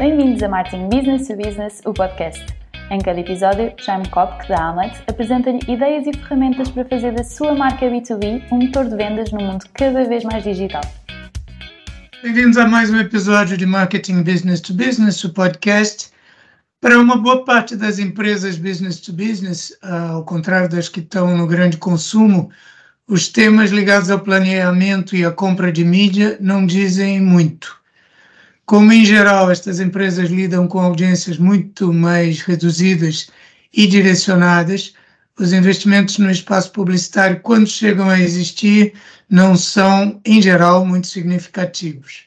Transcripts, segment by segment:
Bem-vindos a Marketing Business to Business, o podcast. Em cada episódio, Jaime Kopk, da Amlet, apresenta-lhe ideias e ferramentas para fazer da sua marca B2B um motor de vendas num mundo cada vez mais digital. Bem-vindos a mais um episódio de Marketing Business to Business, o podcast. Para uma boa parte das empresas business to business, uh, ao contrário das que estão no grande consumo, os temas ligados ao planeamento e à compra de mídia não dizem muito. Como, em geral, estas empresas lidam com audiências muito mais reduzidas e direcionadas, os investimentos no espaço publicitário, quando chegam a existir, não são, em geral, muito significativos.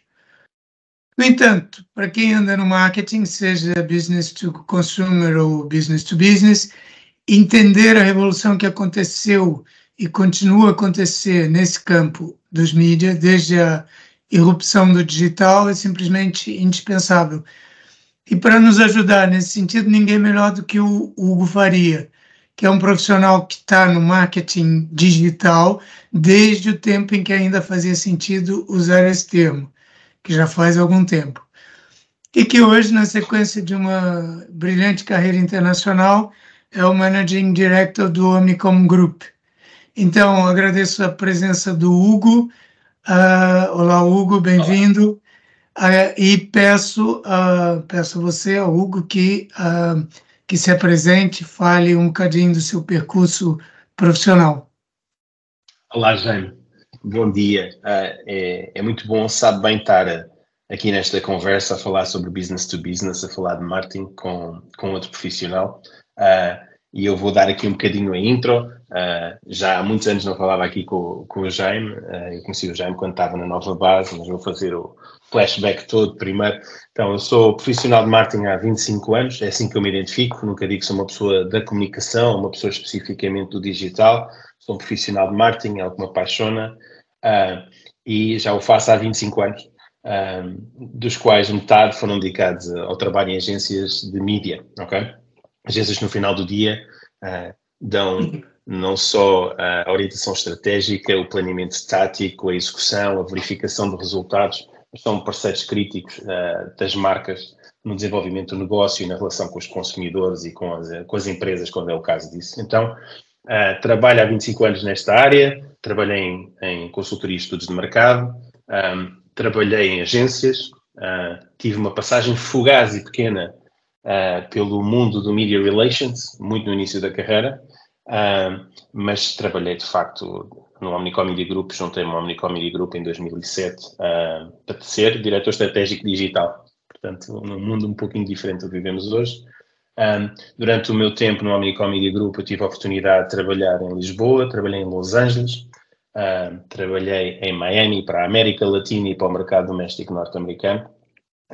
No entanto, para quem anda no marketing, seja business to consumer ou business to business, entender a revolução que aconteceu e continua a acontecer nesse campo dos mídias, desde a irrupção do digital, é simplesmente indispensável. E para nos ajudar nesse sentido, ninguém melhor do que o Hugo Faria, que é um profissional que está no marketing digital desde o tempo em que ainda fazia sentido usar esse termo que já faz algum tempo, e que hoje, na sequência de uma brilhante carreira internacional, é o Managing Director do Omnicom Group. Então, agradeço a presença do Hugo. Uh, olá, Hugo, bem-vindo. Uh, e peço, uh, peço a você, ao Hugo, que, que se apresente, fale um bocadinho do seu percurso profissional. Olá, Jaime bom dia. É, é, muito bom, sabe bem estar aqui nesta conversa a falar sobre business to business, a falar de marketing com, com outro profissional. E eu vou dar aqui um bocadinho a intro. Uh, já há muitos anos não falava aqui com, com o Jaime, eu conheci o Jaime quando estava na nova base, mas vou fazer o flashback todo primeiro. Então, eu sou profissional de marketing há 25 anos, é assim que eu me identifico, nunca digo que sou uma pessoa da comunicação, uma pessoa especificamente do digital, sou um profissional de marketing, é algo que me apaixona, uh, e já o faço há 25 anos, uh, dos quais metade foram dedicados ao trabalho em agências de mídia, ok? Agências no final do dia uh, dão não só a orientação estratégica, o planeamento tático, a execução, a verificação de resultados, são parceiros críticos das marcas no desenvolvimento do negócio e na relação com os consumidores e com as, com as empresas, quando é o caso disso. Então, uh, trabalho há 25 anos nesta área, trabalhei em, em consultoria e estudos de mercado, um, trabalhei em agências, uh, tive uma passagem fugaz e pequena uh, pelo mundo do media relations, muito no início da carreira, uh, mas trabalhei de facto no Omnicom Media Group, juntei-me ao Omnicom Media Group em 2007 para ser diretor estratégico digital. Portanto, num mundo um pouquinho diferente do que vivemos hoje. Um, durante o meu tempo no Omnicom Media Group, eu tive a oportunidade de trabalhar em Lisboa, trabalhei em Los Angeles, Uh, trabalhei em Miami para a América Latina e para o mercado doméstico norte-americano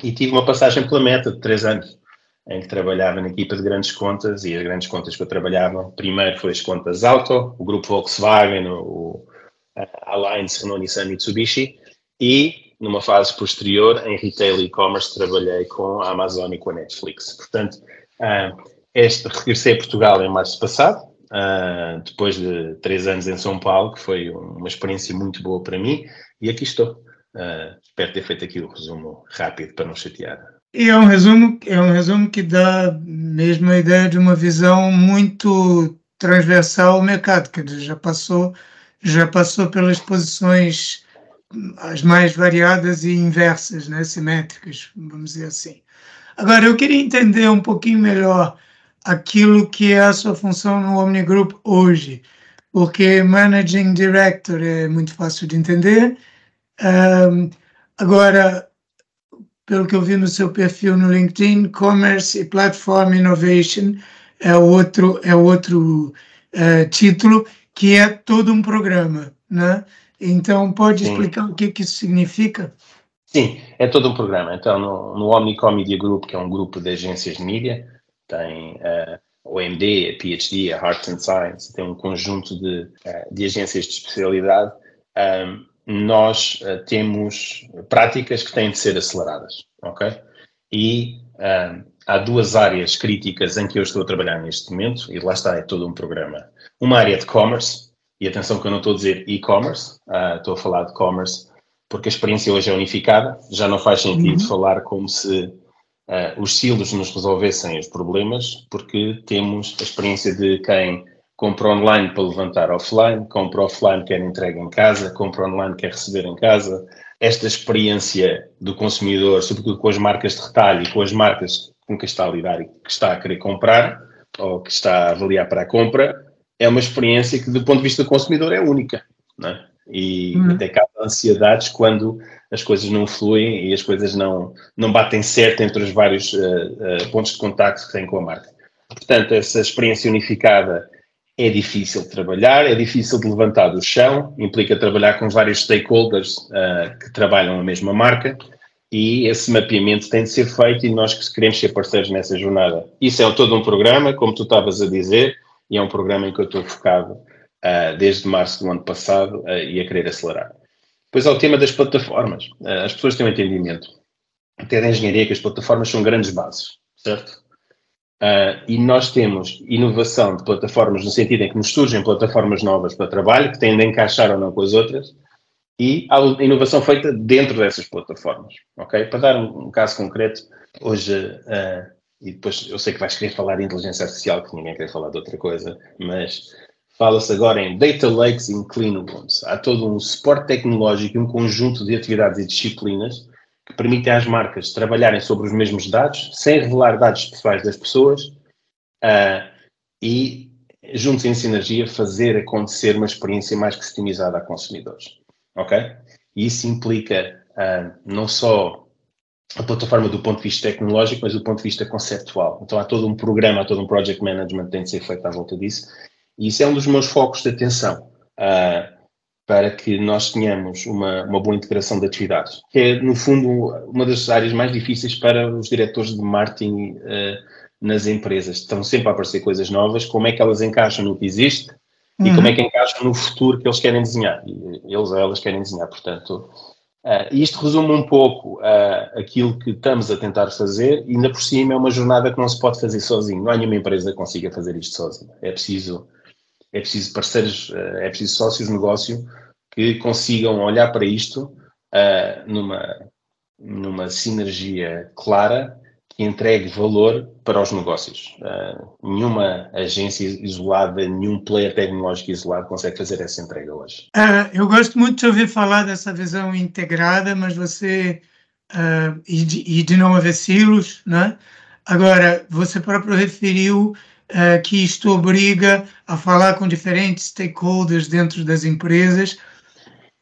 e tive uma passagem pela meta de três anos em que trabalhava na equipa de grandes contas e as grandes contas que eu trabalhava, primeiro foi as contas Auto, o grupo Volkswagen, o Alliance, Renault, Nissan, Mitsubishi e numa fase posterior em retail e e-commerce trabalhei com a Amazon e com a Netflix. Portanto, uh, este regressei a Portugal em março passado, uh, depois de três anos em São Paulo, que foi uma experiência muito boa para mim, e aqui estou. Uh, espero ter feito aqui o um resumo rápido para não chatear. E é um resumo, é um resumo que dá mesmo a ideia de uma visão muito transversal ao mercado, que já passou, já passou pelas posições as mais variadas e inversas, né, simétricas, vamos dizer assim. Agora, eu queria entender um pouquinho melhor aquilo que é a sua função no Omni Group hoje, porque Managing Director é muito fácil de entender. Um, agora, pelo que eu vi no seu perfil no LinkedIn, Commerce e Platform Innovation é outro, é outro uh, título que é todo um programa, né? Então, pode Sim. explicar o que, que isso significa? Sim, é todo um programa. Então, no, no Omnicom Media Group, que é um grupo de agências de mídia, tem uh, o MD, a PhD, a Heart and Science, tem um conjunto de, uh, de agências de especialidade. Um, nós uh, temos práticas que têm de ser aceleradas, ok? E um, há duas áreas críticas em que eu estou a trabalhar neste momento, e lá está, é todo um programa. Uma área de commerce, e atenção que eu não estou a dizer e-commerce, uh, estou a falar de commerce, porque a experiência hoje é unificada, já não faz sentido uhum. falar como se uh, os silos nos resolvessem os problemas, porque temos a experiência de quem compra online para levantar offline, compra offline quer entrega em casa, compra online quer receber em casa. Esta experiência do consumidor, sobretudo com as marcas de retalho e com as marcas com quem está a lidar e que está a querer comprar ou que está a avaliar para a compra, é uma experiência que, do ponto de vista do consumidor, é única. É? E uhum. até causa ansiedades quando as coisas não fluem e as coisas não, não batem certo entre os vários uh, uh, pontos de contacto que tem com a marca. Portanto, essa experiência unificada é difícil de trabalhar, é difícil de levantar do chão, implica trabalhar com vários stakeholders uh, que trabalham a mesma marca e esse mapeamento tem de ser feito e nós que queremos ser parceiros nessa jornada. Isso é todo um programa, como tu estavas a dizer, e é um programa em que eu estou focado uh, desde março do ano passado uh, e a querer acelerar. Depois há o tema das plataformas. As pessoas têm um entendimento, até da engenharia, que as plataformas são grandes bases, certo? E nós temos inovação de plataformas no sentido em que nos surgem plataformas novas para trabalho, que tendem a encaixar ou não com as outras, e há inovação feita dentro dessas plataformas, ok? Para dar um, um caso concreto, hoje uh, e depois eu sei que vais querer falar de inteligência artificial, que ninguém quer falar de outra coisa, mas fala-se agora em data lakes em clean rooms. Há todo um suporte tecnológico e um conjunto de atividades e disciplinas que permitem às marcas trabalharem sobre os mesmos dados, sem revelar dados pessoais das pessoas, uh, e juntos em sinergia fazer acontecer uma experiência mais customizada a consumidores. Ok? E isso implica uh, não só a plataforma do ponto de vista tecnológico, mas do ponto de vista conceptual. Então há todo um programa, há todo um project management que tem de ser feito à volta disso. E isso é um dos meus focos de atenção uh, para que nós tenhamos uma, uma boa integração de atividades, que é, no fundo, uma das áreas mais difíceis para os diretores de marketing uh, nas empresas. Estão sempre a aparecer coisas novas, como é que elas encaixam no que existe uhum. e como é que encaixam no futuro que eles querem desenhar. E eles ou elas querem desenhar. Portanto, Uh, isto resume um pouco uh, aquilo que estamos a tentar fazer, e ainda por cima é uma jornada que não se pode fazer sozinho. Não há nenhuma empresa que consiga fazer isto sozinha. É preciso, é preciso parceiros, uh, é preciso sócios de negócio que consigam olhar para isto numa, numa sinergia clara que entregue valor para os negócios. Uh, nenhuma agência isolada, nenhum player tecnológico isolado consegue fazer essa entrega hoje. Uh, eu gosto muito de ouvir falar dessa visão integrada, mas você. Uh, e, de, e, de, não haver silos, né? Agora, você próprio referiu que isto obriga a falar com diferentes stakeholders dentro das empresas,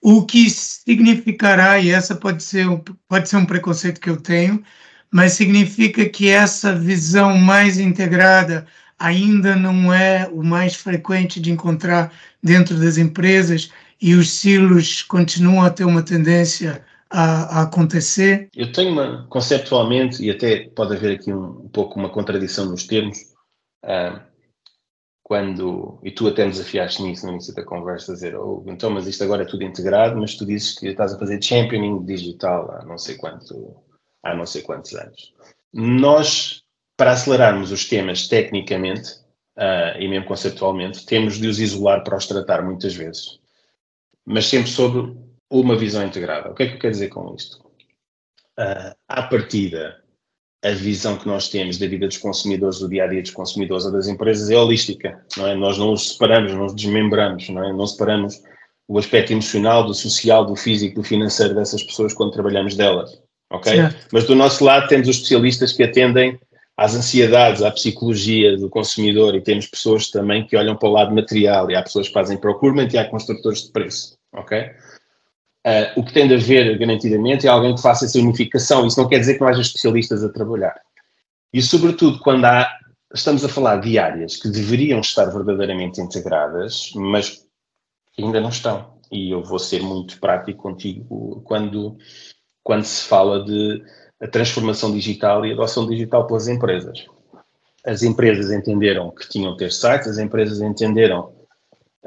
o que significará, e essa pode ser, pode ser um preconceito que eu tenho, mas significa que essa visão mais integrada ainda não é o mais frequente de encontrar dentro das empresas e os silos continuam a ter uma tendência a, a acontecer? Eu tenho uma, conceptualmente, e até pode haver aqui um, um pouco uma contradição nos termos, uh, quando, e tu até me desafiaste nisso no início da conversa, dizer, oh, então, mas isto agora é tudo integrado, mas tu dizes que estás a fazer championing digital há não sei quanto há não sei quantos anos. Nós, para acelerarmos os temas tecnicamente uh, e mesmo conceptualmente, temos de os isolar para os tratar muitas vezes, mas sempre sobre uma visão integrada. O que é que eu quero dizer com isto? Uh, à partida, a visão que nós temos da vida dos consumidores, do dia a dia dos consumidores ou das empresas é holística, não é? Nós não os separamos, não os desmembramos, não é? Não separamos o aspecto emocional, do social, do físico, do financeiro dessas pessoas quando trabalhamos delas ok? Certo. Mas do nosso lado temos os especialistas que atendem às ansiedades, à psicologia do consumidor e temos pessoas também que olham para o lado material e há pessoas que fazem procurement e há construtores de preço, ok? Uh, o que tem de haver garantidamente é alguém que faça essa unificação. Isso não quer dizer que não haja especialistas a trabalhar. E sobretudo quando há, estamos a falar de áreas que deveriam estar verdadeiramente integradas, mas ainda não estão. E eu vou ser muito prático contigo quando quando se fala de a transformação digital e adoção digital pelas empresas. As empresas entenderam que tinham de ter sites, as empresas entenderam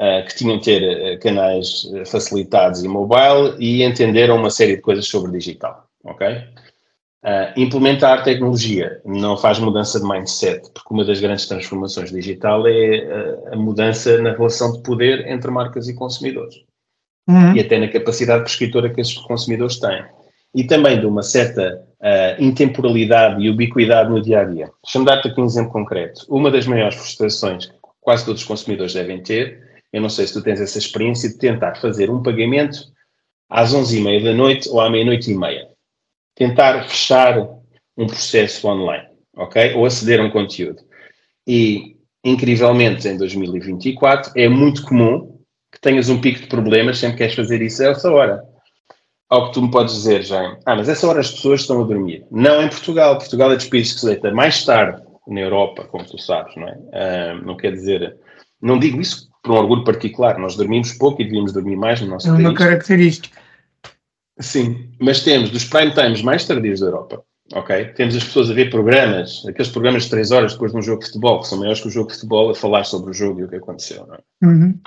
uh, que tinham de ter uh, canais uh, facilitados e mobile e entenderam uma série de coisas sobre digital, ok? implementar tecnologia não faz mudança de mindset, porque uma das grandes transformações digital é a mudança na relação de poder entre marcas e consumidores. Uhum. E até na capacidade prescritora que esses consumidores têm. e também de uma certa uh, intemporalidade e ubiquidade no dia a dia. Deixa-me dar-te aqui um exemplo concreto. Uma das maiores frustrações que quase todos os consumidores devem ter, eu não sei se tu tens essa experiência, de tentar fazer um pagamento às 11h30 da noite ou à meia-noite e meia. Tentar fechar um processo online, ok? Ou aceder a um conteúdo. E, incrivelmente, em 2024, é muito comum que tenhas um pico de problemas sempre que queres fazer isso a essa hora. Ao que tu me podes dizer, Jaime, ah, mas essa hora as pessoas estão a dormir. Não em Portugal. Portugal é dos países que se deita mais tarde na Europa, como tu sabes, não é? Uh, não quer dizer... Não digo isso por um orgulho particular. Nós dormimos pouco e devíamos dormir mais no nosso é país. É uma característica. Sim, mas temos dos prime times mais tardios da Europa, ok? Temos as pessoas a ver programas, aqueles programas de 3 horas depois de um jogo de futebol, que são maiores que o jogo de futebol, a falar sobre o jogo e o que aconteceu, não é? Uhum.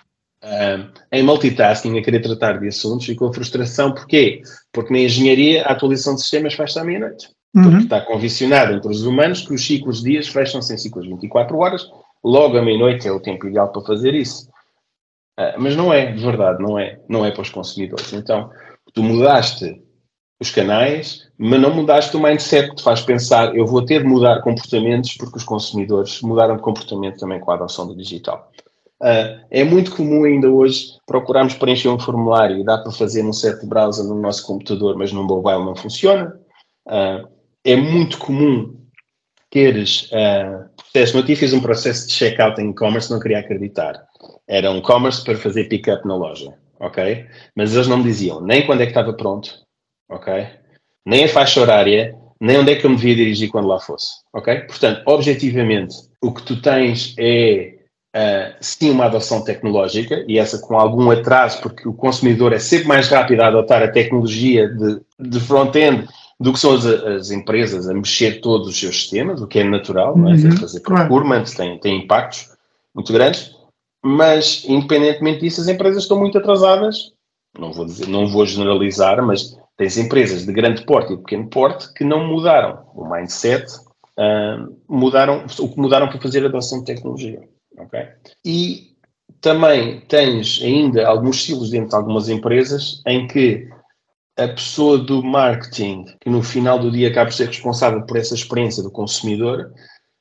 Um, em multitasking, a querer tratar de assuntos e com frustração. Porquê? Porque na engenharia a atualização de sistemas faz-se à meia-noite. Uhum. Porque está condicionado entre os humanos que os ciclos de dias fecham-se em ciclos de 24 horas, logo à meia-noite é o tempo ideal para fazer isso. Uh, mas não é, de verdade, não é, não é para os consumidores. Então, tu mudaste os canais, mas não mudaste o mindset que te faz pensar, eu vou ter de mudar comportamentos porque os consumidores mudaram de comportamento também com a adoção do digital. Uh, é muito comum ainda hoje procurarmos preencher um formulário e dá para fazer num certo browser no nosso computador, mas no mobile não funciona. Uh, é muito comum teres uh, processo. Eu fiz um processo de checkout em e-commerce, não queria acreditar. Era um e-commerce para fazer pick-up na loja, ok? Mas eles não me diziam nem quando é que estava pronto, ok? Nem a faixa horária, nem onde é que eu me devia dirigir quando lá fosse, ok? Portanto, objetivamente, o que tu tens é uh, sim uma adoção tecnológica, e essa com algum atraso, porque o consumidor é sempre mais rápido a adotar a tecnologia de, de front-end do que são as, as, empresas a mexer todos os seus sistemas, o que é natural, não é? Uhum, fazer procurement tem, tem impactos muito grandes, mas independentemente disso, as empresas estão muito atrasadas. Não vou dizer, não vou generalizar, mas tens empresas de grande porte e pequeno porte que não mudaram o mindset, uh, mudaram o que mudaram para fazer a adoção de tecnologia ok? E também tens ainda alguns estilos dentro de algumas empresas em que a pessoa do marketing, que no final do dia acaba por ser responsável por essa experiência do consumidor,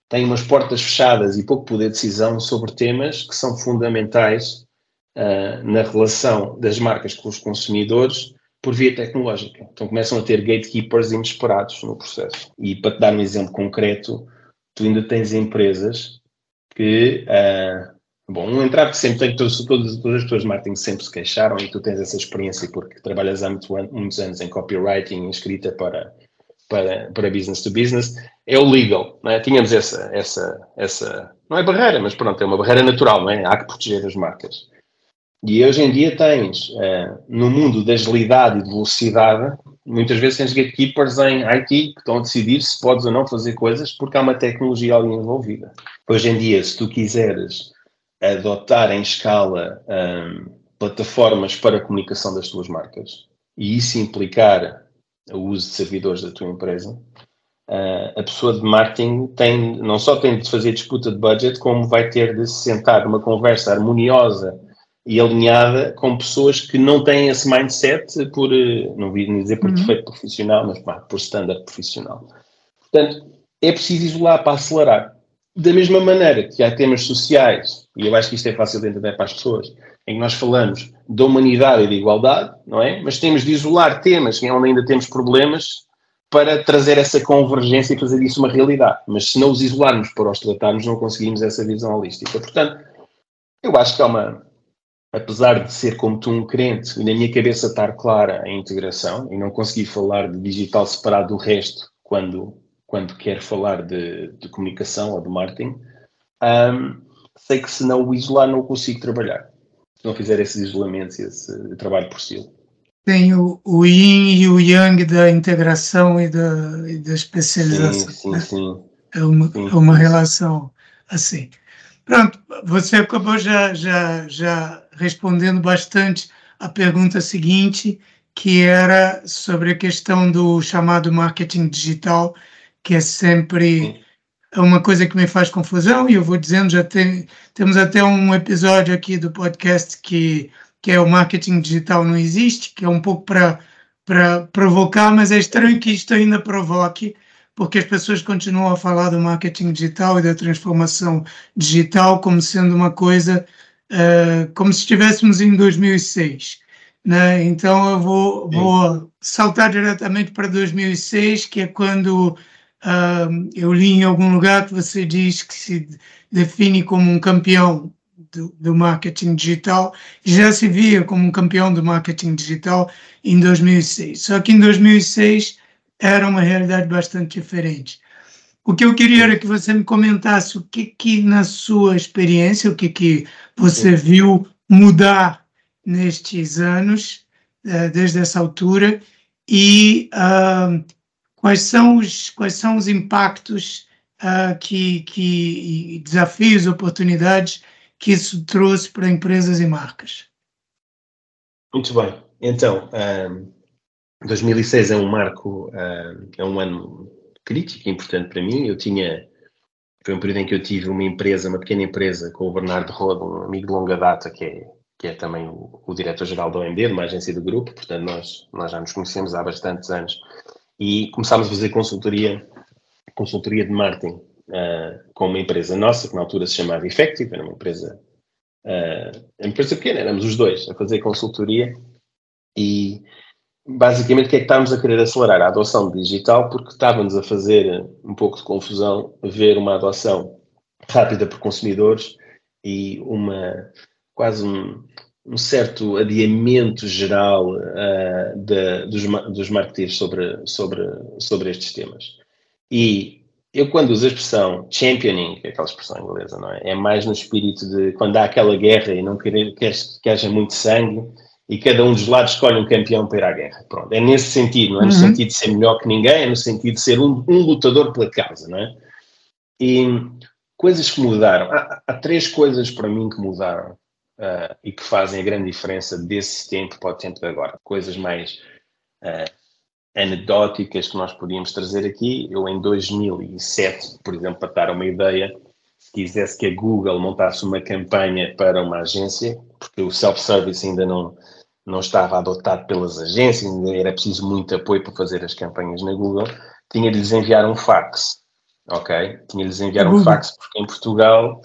tem umas portas fechadas e pouco poder de decisão sobre temas que são fundamentais uh, na relação das marcas com os consumidores por via tecnológica. Então começam a ter gatekeepers inesperados no processo. E para te dar um exemplo concreto, tu ainda tens empresas que, uh, bom, um entrave que sempre tem, todas, todas, todas as pessoas de marketing sempre se queixaram e tu tens essa experiência porque trabalhas há muito, muitos anos em copywriting, escrita para, para, para business to business, é o legal, é? Tínhamos essa, essa, essa, não é barreira, mas pronto, é uma barreira natural, não é? Há que proteger as marcas. E hoje em dia tens, uh, no mundo da agilidade e de velocidade, muitas vezes tens gatekeepers em IT que estão a decidir se podes ou não fazer coisas porque há uma tecnologia ali envolvida. Hoje em dia, se tu quiseres adotar em escala um, plataformas para a comunicação das tuas marcas e isso implicar o uso de servidores da tua empresa, uh, a pessoa de marketing tem, não só tem de fazer disputa de budget, como vai ter de se sentar numa conversa harmoniosa e alinhada com pessoas que não têm esse mindset por, eh, não vi dizer por uhum. defeito profissional, mas pá, por standard profissional. Portanto, é preciso isolar para acelerar. Da mesma maneira que há temas sociais, e eu acho que isto é fácil de entender para as pessoas, em que nós falamos da humanidade e da igualdade, não é? Mas temos de isolar temas onde ainda temos problemas para trazer essa convergência e fazer disso uma realidade. Mas se não os isolarmos para os tratarmos, não conseguimos essa visão holística. Portanto, eu acho que há uma, apesar de ser como tu um crente e na minha cabeça estar clara a integração e não conseguir falar de digital separado do resto quando, quando quero falar de, de comunicação ou de marketing, um, sei que se não o isolar não consigo trabalhar. Se não fizer esses isolamentos e esse trabalho por si. Tem o, o yin e o yang da integração e da, e da especialização. Sim, sim, sim. É uma, sim, é uma relação assim. Pronto, você acabou já, já, já respondendo bastante a pergunta seguinte, que era sobre a questão do chamado marketing digital, que é sempre uma coisa que me faz confusão, e eu vou dizendo, já tem, temos até um episódio aqui do podcast que, que é o marketing digital não existe, que é um pouco para para provocar, mas é estranho que isto ainda provoque, porque as pessoas continuam a falar do marketing digital e da transformação digital como sendo uma coisa uh, como se estivéssemos em 2006. Né? Então eu vou, vou saltar diretamente para 2006, que é quando uh, eu li em algum lugar que você diz que se define como um campeão do, do, marketing digital, já se via como um campeão do marketing digital em 2006. Só que em 2006 era uma realidade bastante diferente. O que eu queria era que você me comentasse o que, que na sua experiência, o que, que você viu mudar nestes anos, uh, desde essa altura, e uh, quais, são os, quais são os impactos uh, que, que, desafios, oportunidades que isso trouxe para empresas e marcas. Muito bem. Então, um, 2006 é um marco, um, é um ano crítico importante para mim. Eu tinha, foi um período em que eu tive uma empresa, uma pequena empresa, com o Bernardo Rodo, um amigo de longa data, que é, que é também o, o diretor-geral da OMD, de uma agência do grupo, portanto nós, nós já nos conhecemos há bastantes anos. E começámos a fazer consultoria, consultoria de marketing uh, com uma empresa nossa, que na altura se chamava Effective, era uma empresa, uh, empresa pequena, éramos os dois a fazer consultoria e basicamente o que é que estávamos a querer acelerar? A adoção digital, porque estávamos a fazer um pouco de confusão ver uma adoção rápida por consumidores e uma quase um, um certo adiamento geral uh, de, dos, dos marketeers sobre, sobre, sobre estes temas. E eu quando uso a expressão championing, que é aquela expressão inglesa, não é? É mais no espírito de quando há aquela guerra e não querer que, que haja muito sangue e cada um dos lados escolhe um campeão para ir à guerra. Pronto, é nesse sentido, não é no uhum. sentido de ser melhor que ninguém, é no sentido de ser um, um lutador pela causa, não é? E coisas que mudaram. Há, há três coisas para mim que mudaram uh, e que fazem a grande diferença desse tempo para o tempo de agora. Coisas mais uh, anedóticas que nós podíamos trazer aqui. Eu, em 2007, por exemplo, para dar uma ideia, se quisesse que a Google montasse uma campanha para uma agência, porque o self-service ainda não, não estava adotado pelas agências, ainda era preciso muito apoio para fazer as campanhas na Google, tinha de lhes enviar um fax, ok? Tinha de lhes enviar um fax, porque em Portugal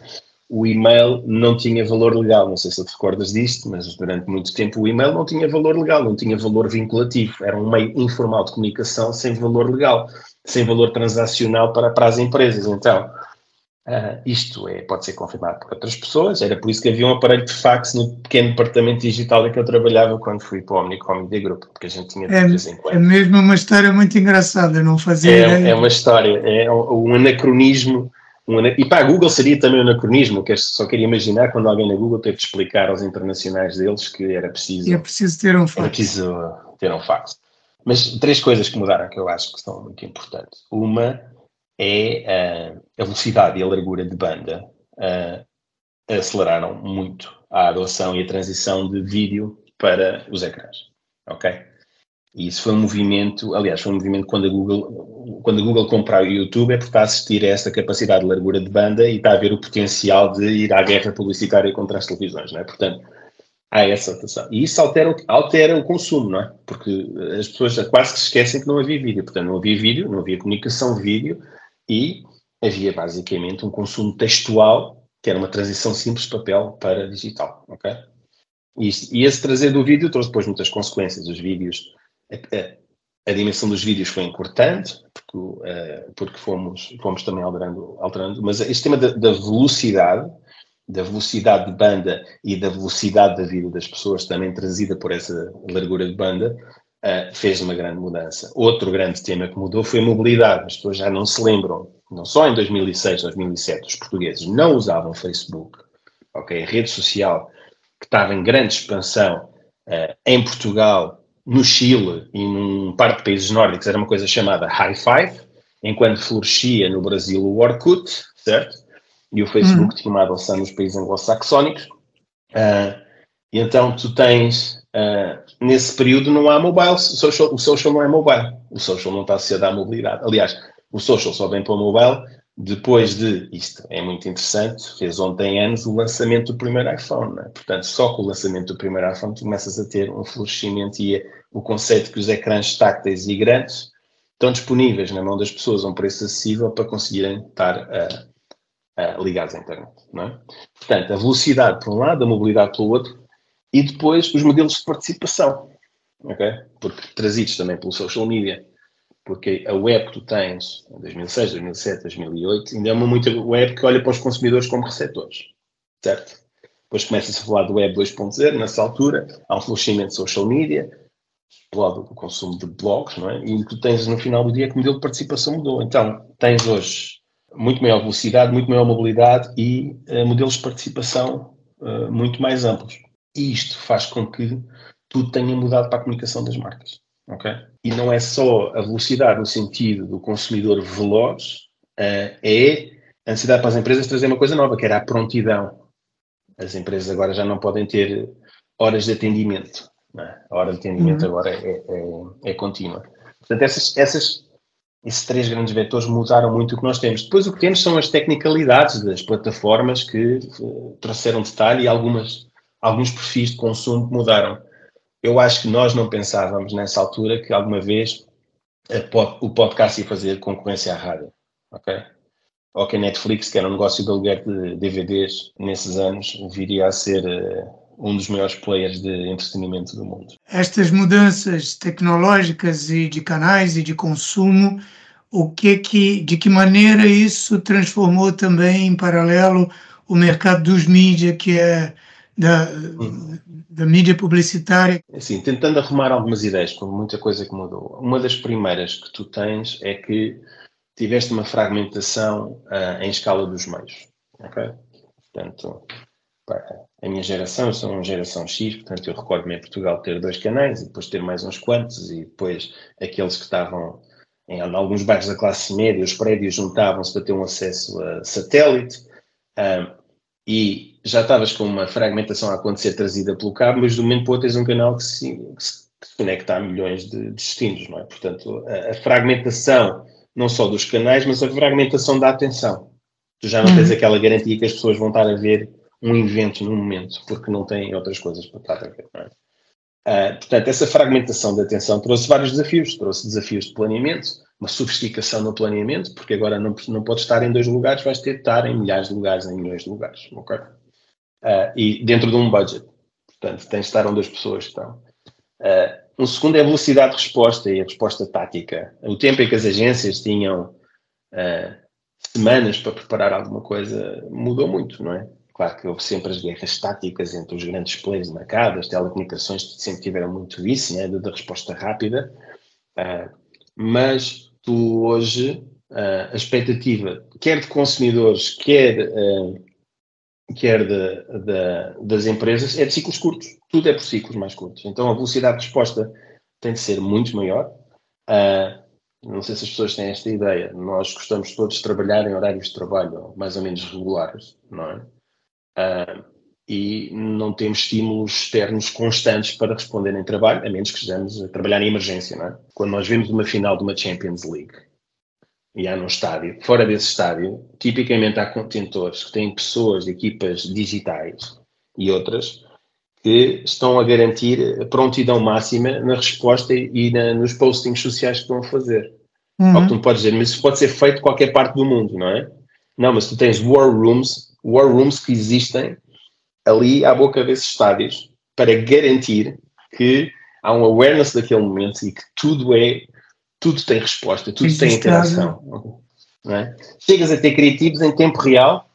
o e-mail não tinha valor legal. Não sei se te recordas disto, mas durante muito tempo o e-mail não tinha valor legal, não tinha valor vinculativo. Era um meio informal de comunicação sem valor legal, sem valor transacional para, para as empresas. Então, uh, isto é, pode ser confirmado por outras pessoas. Era por isso que havia um aparelho de fax no pequeno departamento digital em que eu trabalhava quando fui para o Omnicom Media Group, porque a gente tinha de é, vez em quando. É mesmo uma história muito engraçada, não fazia é, ideia. É uma história, é um, um anacronismo um, e para a Google seria também um anacronismo, que só queria imaginar quando alguém na Google teve de explicar aos internacionais deles que era preciso. É preciso ter um fax. Era preciso ter um fax. Mas três coisas que mudaram que eu acho que são muito importantes. Uma é uh, a velocidade e a largura de banda uh, aceleraram muito a adoção e a transição de vídeo para os ecrãs. Ok? E isso foi um movimento, aliás, foi um movimento quando a Google, quando a Google comprar o YouTube, é porque está a assistir a essa capacidade de largura de banda e está a ver o potencial de ir à guerra publicitária contra as televisões, não é? Portanto, há essa atenção. E isso altera, altera o consumo, não é? Porque as pessoas quase que se esquecem que não havia vídeo. Portanto, não havia vídeo, não havia comunicação vídeo e havia basicamente um consumo textual, que era uma transição simples de papel para digital, ok? E, e esse trazer do vídeo trouxe depois muitas consequências. Os vídeos a, a, dimensão dos vídeos foi importante, porque, uh, porque fomos, fomos também alterando, alterando mas este tema da, da, velocidade, da velocidade de banda e da velocidade da vida das pessoas, também trazida por essa largura de banda, uh, fez uma grande mudança. Outro grande tema que mudou foi a mobilidade. As pessoas já não se lembram, não só em 2006, 2007, os portugueses não usavam Facebook, ok? A rede social que estava em grande expansão uh, em Portugal no Chile e num par de países nórdicos era uma coisa chamada High Five, enquanto florescia no Brasil o Orkut, certo? E o Facebook uhum. tinha uma adoção nos países anglo-saxónicos. Uh, e então tu tens, uh, nesse período não há mobile, o social, o social não é mobile, o social não está associado à mobilidade. Aliás, o social só vem para o mobile Depois de, isto é muito interessante, fez ontem anos o lançamento do primeiro iPhone. É? Portanto, só com o lançamento do primeiro iPhone tu começas a ter um florescimento e o conceito que os ecrãs tácteis e grandes estão disponíveis na mão das pessoas a um preço acessível para conseguirem estar uh, uh, ligados à internet. É? Portanto, a velocidade por um lado, a mobilidade pelo outro e depois os modelos de participação. Okay? Porque trazidos também pelo social media porque a web que tu tens em 2006, 2007, 2008 ainda é uma muita web que olha para os consumidores como receptores, certo? Depois começa-se a falar do web 2.0, nessa altura há um florescimento de social media, explode o consumo de blogs, não é? E tu tens no final do dia que o modelo de participação mudou. Então, tens hoje muito maior velocidade, muito maior mobilidade e uh, modelos de participação uh, muito mais amplos. E isto faz com que tudo tenha mudado para a comunicação das marcas. Okay? E não é só a velocidade no sentido do consumidor veloz, uh, é a necessidade para as empresas trazer uma coisa nova, que era a prontidão. As empresas agora já não podem ter horas de atendimento. É? A hora de atendimento uhum. agora é, é, é, contínua. Portanto, essas, essas, esses três grandes vetores mudaram muito o que nós temos. Depois o que temos são as tecnicalidades das plataformas que uh, trouxeram detalhe e algumas, alguns perfis de consumo mudaram eu acho que nós não pensávamos nessa altura que alguma vez o podcast ia fazer concorrência à rádio, ok? Ou que a Netflix, que era um negócio de aluguer de DVDs nesses anos, viria a ser uh, um dos maiores players de entretenimento do mundo. Estas mudanças tecnológicas e de canais e de consumo, o que que, de que maneira isso transformou também em paralelo o mercado dos mídias, que é da, hum da mídia publicitária? Sim, tentando arrumar algumas ideias, com muita coisa que mudou. Uma das primeiras que tu tens é que tiveste uma fragmentação uh, em escala dos meios. Ok? Portanto, a minha geração, eu sou uma geração X, portanto eu recordo-me em Portugal ter dois canais e depois ter mais uns quantos e depois aqueles que estavam em alguns bairros da classe média, os prédios juntavam-se para ter um acesso a satélite. Uh, e já estavas com uma fragmentação a acontecer trazida pelo cabo, mas do momento para outro tens um canal que se, que se, conecta a milhões de, destinos, não é? Portanto, a, a, fragmentação não só dos canais, mas a fragmentação da atenção. Tu já não tens uhum. aquela garantia que as pessoas vão estar a ver um evento num momento, porque não têm outras coisas para estar a ver, não é? Uh, portanto, essa fragmentação da atenção trouxe vários desafios. Trouxe desafios de planeamento, uma sofisticação no planeamento, porque agora não, não podes estar em dois lugares, vais ter de estar em milhares de lugares, em milhões de lugares. Okay? Uh, e dentro de um budget. Portanto, tens de estar onde as pessoas estão. Uh, um segundo é a velocidade de resposta e a resposta tática. O tempo em que as agências tinham uh, semanas para preparar alguma coisa mudou muito, não é? Claro que houve sempre as guerras táticas entre os grandes players de mercado, as telecomunicações sempre tiveram muito isso, né, da resposta rápida, mas tu hoje, a expectativa, quer de consumidores, quer quer de, de, das empresas, é de ciclos curtos. Tudo é por ciclos mais curtos. Então a velocidade de resposta tem de ser muito maior. Uh, não sei se as pessoas têm esta ideia. Nós gostamos todos de trabalhar em horários de trabalho mais ou menos regulares, não é? Uh, e não temos estímulos externos constantes para responder em trabalho, a menos que estejamos a trabalhar em emergência, não é? Quando nós vemos uma final de uma Champions League, e há num estádio. Fora desse estádio, tipicamente há contentores que têm pessoas de equipas digitais e outras que estão a garantir a prontidão máxima na resposta e na, nos postings sociais que estão a fazer. Uhum. Ou que tu me podes dizer, mas isso pode ser feito em qualquer parte do mundo, não é? Não, mas tu tens war rooms, war rooms que existem ali à boca desses estádios para garantir que há um awareness daquele momento e que tudo é tudo tem resposta, tudo tem interação. É? Chegas a ter criativos em tempo real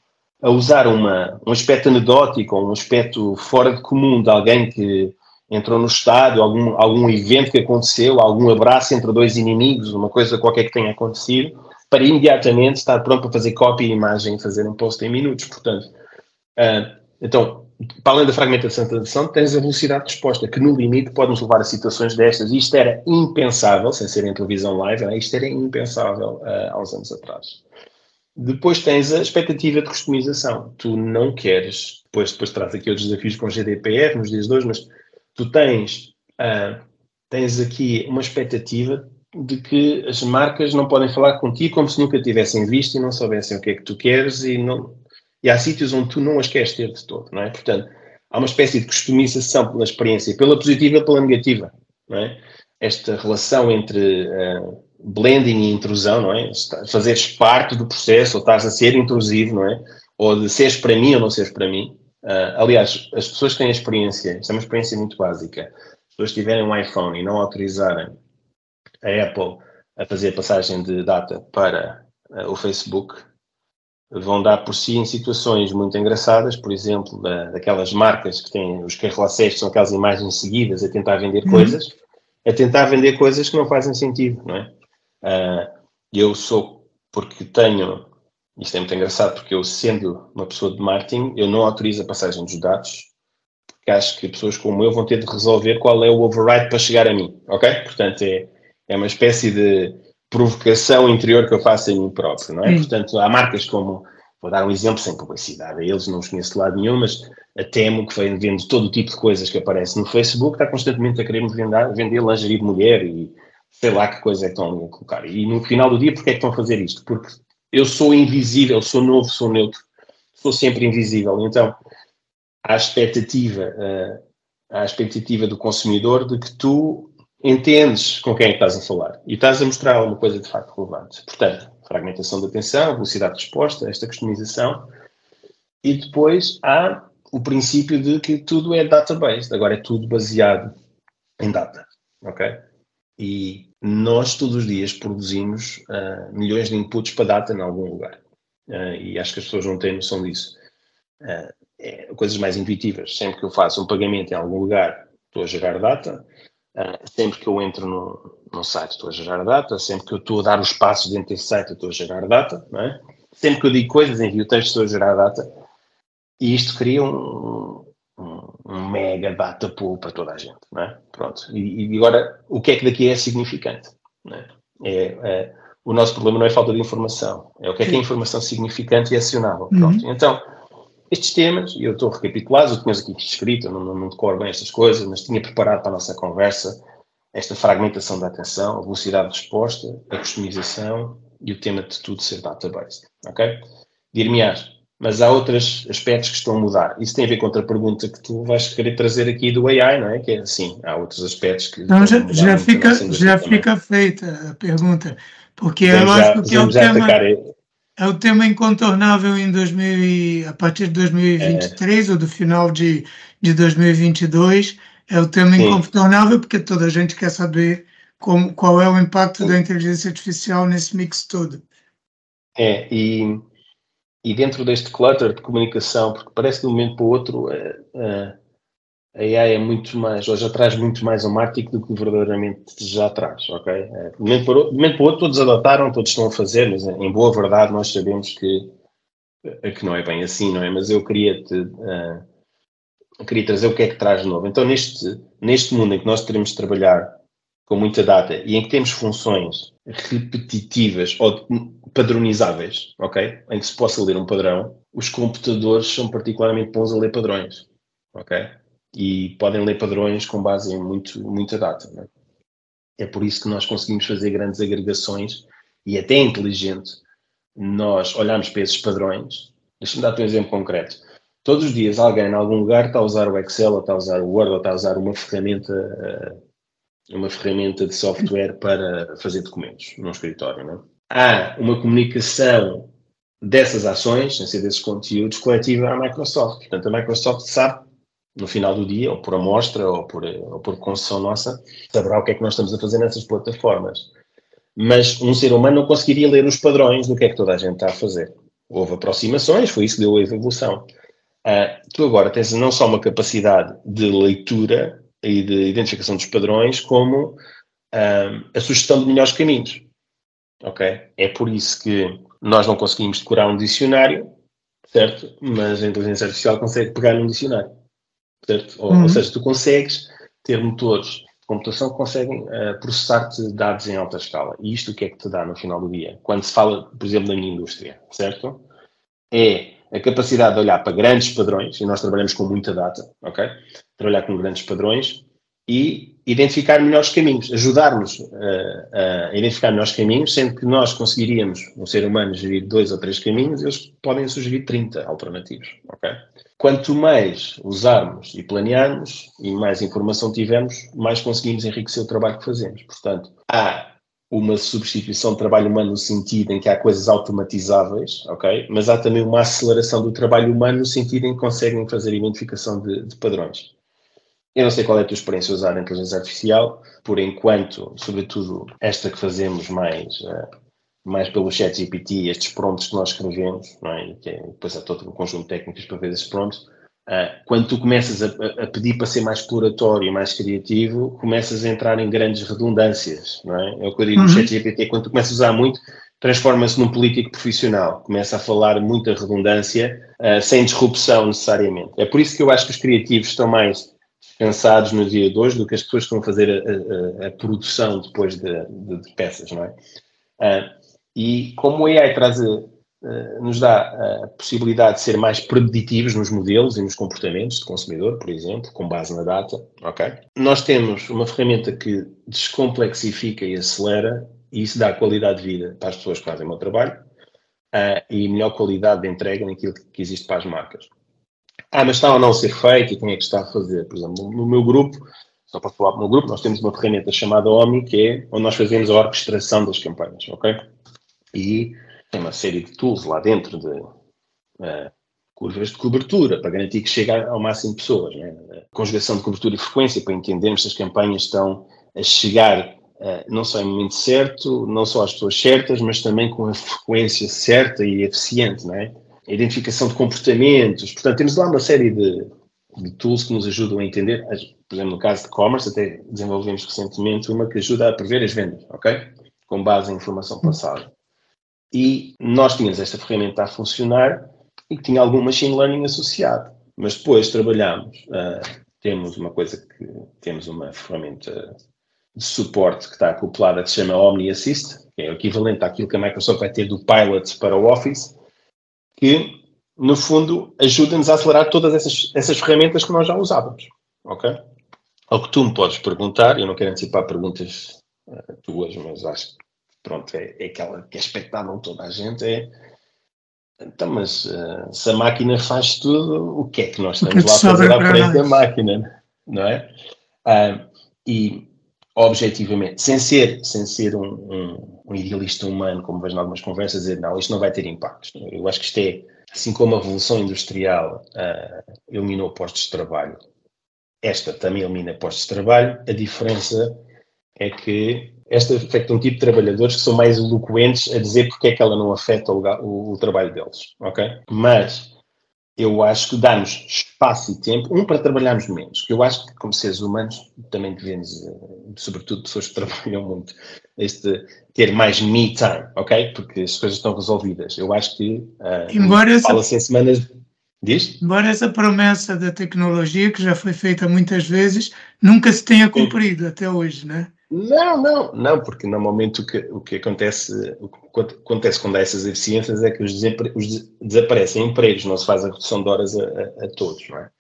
a usar uma, um aspecto anedótico ou um aspecto fora de comum de alguém que entrou no estádio, algum, algum evento que aconteceu, algum abraço entre dois inimigos, uma coisa qualquer que tenha acontecido, para imediatamente estar pronto para fazer cópia e imagem e fazer um post em minutos. Portanto, uh, então, para além da fragmentação da atenção, tens a velocidade de resposta, que no limite pode nos levar a situações destas. E isto era impensável, sem ser em televisão live, é? isto era impensável uh, há uns anos atrás. Depois tens a expectativa de customização. Tu não queres, depois, depois traz aqui outros desafios com GDPR nos dias de hoje, mas tu tens, uh, tens aqui uma expectativa de que as marcas não podem falar contigo como se nunca tivessem visto e não soubessem o que é que tu queres e, não, e há sítios onde tu não as queres ter de todo, não é? Portanto, há uma espécie de customização pela experiência, pela positiva e pela negativa, não é? Esta relação entre uh, blending e intrusão, não é? Fazeres parte do processo ou estás a ser intrusivo, não é? Ou de seres para mim ou não seres para mim. Uh, aliás, as pessoas que têm experiência, isto é uma experiência muito básica, as pessoas tiverem um iPhone e não autorizarem a Apple a fazer a passagem de data para uh, o Facebook, vão dar por si em situações muito engraçadas, por exemplo, da, daquelas marcas que têm os que são aquelas imagens seguidas a tentar vender uhum. coisas, a tentar vender coisas que não fazem sentido, não é? Uh, eu sou, porque tenho, isto é muito engraçado, porque eu sendo uma pessoa de marketing, eu não autorizo a passagem dos dados, porque acho que pessoas como eu vão ter de resolver qual é o override para chegar a mim, ok? Portanto, é, é uma espécie de provocação interior que eu faço em mim próprio, não é? Sim. Portanto, há marcas como, vou dar um exemplo sem publicidade, a eles não os conheço de lado nenhum, mas a Temo, que vem vendo todo o tipo de coisas que aparece no Facebook, está constantemente a querer vender, vender lingerie de mulher e sei lá que coisa é que estão a colocar. E no final do dia, porquê é que estão a fazer isto? Porque eu sou invisível, sou novo, sou neutro, sou sempre invisível. Então, há a expectativa, uh, a expectativa do consumidor de que tu entendes com quem é que estás a falar e estás a mostrar alguma coisa de facto relevante. Portanto, fragmentação da atenção, velocidade de resposta, esta customização. E depois há o princípio de que tudo é database, agora é tudo baseado em data, ok? E nós todos os dias produzimos uh, milhões de inputs para data em algum lugar. Uh, e acho que as pessoas não têm noção disso. Uh, é, coisas mais intuitivas. Sempre que eu faço um pagamento em algum lugar, estou a gerar data. Uh, sempre que eu entro no, no site, estou a gerar data. Sempre que eu estou a dar os passos dentro desse site, estou a gerar data. É? Sempre que eu digo coisas, envio texto, estou a gerar data. E isto cria um, um, um mega data pool para toda a gente. É? Pronto. E, e agora, o que é que daqui é significante? É? É, é, o nosso problema não é falta de informação, é o que é que é informação significante e acionável. Pronto. Uhum. Então, estes temas, e eu estou recapitulado, eu tinha aqui escrito, não, não, não decoro bem estas coisas, mas tinha preparado para a nossa conversa esta fragmentação da atenção, a velocidade de resposta, a customização e o tema de tudo ser database. Ok? Dir-me-ás, mas há outros aspectos que estão a mudar. Isso tem a ver com outra pergunta que tu vais querer trazer aqui do AI, não é? Que é assim, há outros aspectos que. Então já, já fica, já fica feita a pergunta, porque é lógico que é o tema. É o tema incontornável em 2000 a partir de 2023 é. ou do final de, de 2022. É o tema Sim. incontornável porque toda a gente quer saber como, qual é o impacto Sim. da inteligência artificial nesse mix todo. É, e, e dentro deste clutter de comunicação, porque parece que de um momento para o outro é, é, a AI é muito mais, ou já traz muito mais ao marketing do que verdadeiramente já traz, ok? É, de, momento para, para outro todos adotaram, todos estão a fazer, mas em boa verdade nós sabemos que, eh, que não é bem assim, não é? Mas eu queria te, uh, queria trazer o que é que traz de novo. Então neste, neste mundo em que nós teremos de trabalhar com muita data e em que temos funções repetitivas ou padronizáveis, ok? Em que se possa ler um padrão, os computadores são particularmente bons a ler padrões, ok? E podem ler padrões com base em muito, muita data. É? é por isso que nós conseguimos fazer grandes agregações e até inteligente nós olhamos para esses padrões. Deixa-me dar-te um exemplo concreto. Todos os dias alguém em algum lugar está a usar o Excel, ou está a usar o Word, ou está a usar uma ferramenta, uma ferramenta de software para fazer documentos num escritório. Não é? Há uma comunicação dessas ações, sem ser desses conteúdos, coletiva à Microsoft. Portanto, a Microsoft sabe no final do dia, ou por amostra, ou por, ou por concessão nossa, saberá o que é que nós estamos a fazer nessas plataformas. Mas um ser humano não conseguiria ler os padrões do que é que toda a gente está a fazer. Houve aproximações, foi isso que deu a evolução. Uh, tu agora tens não só uma capacidade de leitura e de identificação dos padrões, como uh, a sugestão de melhores caminhos. Ok? É por isso que nós não conseguimos decorar um dicionário, certo? Mas a inteligência artificial consegue pegar num dicionário Ou, uhum. ou, seja, tu consegues ter motores de computação que conseguem uh, processar-te dados em alta escala. E isto o que é que te dá no final do dia? Quando se fala, por exemplo, da minha indústria, certo? É a capacidade de olhar para grandes padrões, e nós trabalhamos com muita data, ok? Trabalhar com grandes padrões e identificar melhores caminhos, ajudar-nos a, a, identificar melhores caminhos, sendo que nós conseguiríamos, um ser humano, gerir dois ou três caminhos, eles podem sugerir 30 alternativos? Quanto mais usarmos e planearmos e mais informação tivermos, mais conseguimos enriquecer o trabalho que fazemos. Portanto, há uma substituição de trabalho humano no sentido em que há coisas automatizáveis, ok? Mas há também uma aceleração do trabalho humano no sentido em que conseguem fazer identificação de, de padrões. Eu não sei qual é a tua experiência usar a inteligência artificial, por enquanto, sobretudo esta que fazemos mais, uh, mais pelo chat GPT, estes prompts que nós escrevemos, não é? que é, depois há todo um conjunto de técnicas para ver esses prompts, uh, quando tu começas a, a, pedir para ser mais exploratório e mais criativo, começas a entrar em grandes redundâncias, não é? É o que eu digo no uhum. chat GPT, quando tu começas a usar muito, transforma-se num político profissional, começa a falar muita redundância, uh, sem disrupção necessariamente. É por isso que eu acho que os criativos estão mais cansados no dia de hoje do que as pessoas que a fazer a, a, a produção depois de, de, de, peças, não é? Uh, e como o AI traz a, nos dá a possibilidade de ser mais preditivos nos modelos e nos comportamentos de consumidor, por exemplo, com base na data, ok? Nós temos uma ferramenta que descomplexifica e acelera e isso dá qualidade de vida para as pessoas que fazem o meu trabalho uh, e melhor qualidade de entrega naquilo que existe para as marcas. Ah, mas está ou não a ser feito e quem é que está a fazer? Por exemplo, no meu grupo, só para falar para o meu grupo, nós temos uma ferramenta chamada OMI, que é onde nós fazemos a orquestração das campanhas, ok? E tem uma série de tools lá dentro de uh, curvas de cobertura para garantir que chega ao máximo de pessoas, né? conjugação de cobertura e frequência para entendermos se as campanhas estão a chegar uh, não só em momento certo, não só às pessoas certas, mas também com a frequência certa e eficiente, não é? A identificação de comportamentos. Portanto, temos lá uma série de, de tools que nos ajudam a entender. Por exemplo, no caso de e-commerce, até desenvolvemos recentemente uma que ajuda a prever as vendas, ok? Com base em informação passada. E nós tínhamos esta ferramenta a funcionar e que tinha algum machine learning associado. Mas depois trabalhamos, uh, temos uma coisa que temos uma ferramenta de suporte que está acoplada que se chama Omni Assist, que é o equivalente àquilo que a Microsoft vai ter do Pilot para o Office, que, no fundo, ajuda-nos a acelerar todas essas, essas ferramentas que nós já usávamos. Ok? Ao que tu me podes perguntar, eu não quero antecipar perguntas uh, tuas, mas acho que pronto, é, é, aquela que é expectável toda a gente, é então, mas uh, se a máquina faz tudo, o que é que nós estamos lá a fazer à frente da máquina, não é? Uh, e objetivamente, sem ser, sem ser um, um, um, idealista humano, como vejo em algumas conversas, dizer não, isto não vai ter impactos. Eu acho que isto é, assim como a revolução industrial uh, eliminou postos de trabalho, esta também elimina postos de trabalho, a diferença é que esta afeta um tipo de trabalhadores que são mais eloquentes a dizer porque é que ela não afeta o, o, o trabalho deles, ok? Mas eu acho que dá-nos espaço e tempo, um, para trabalharmos menos, que eu acho que como seres humanos também devemos, eh, sobretudo pessoas que trabalham muito, este, ter mais me time, ok? Porque as coisas estão resolvidas. Eu acho que uh, fala-se em semanas... Diz? Embora essa promessa da tecnologia, que já foi feita muitas vezes, nunca se tenha cumprido Sim. até hoje, né? Não, não, não, porque normalmente o que, o que acontece, o que acontece quando há essas eficiências é que os, os desaparecem empregos, não se faz a redução de horas a, a, a todos, não é?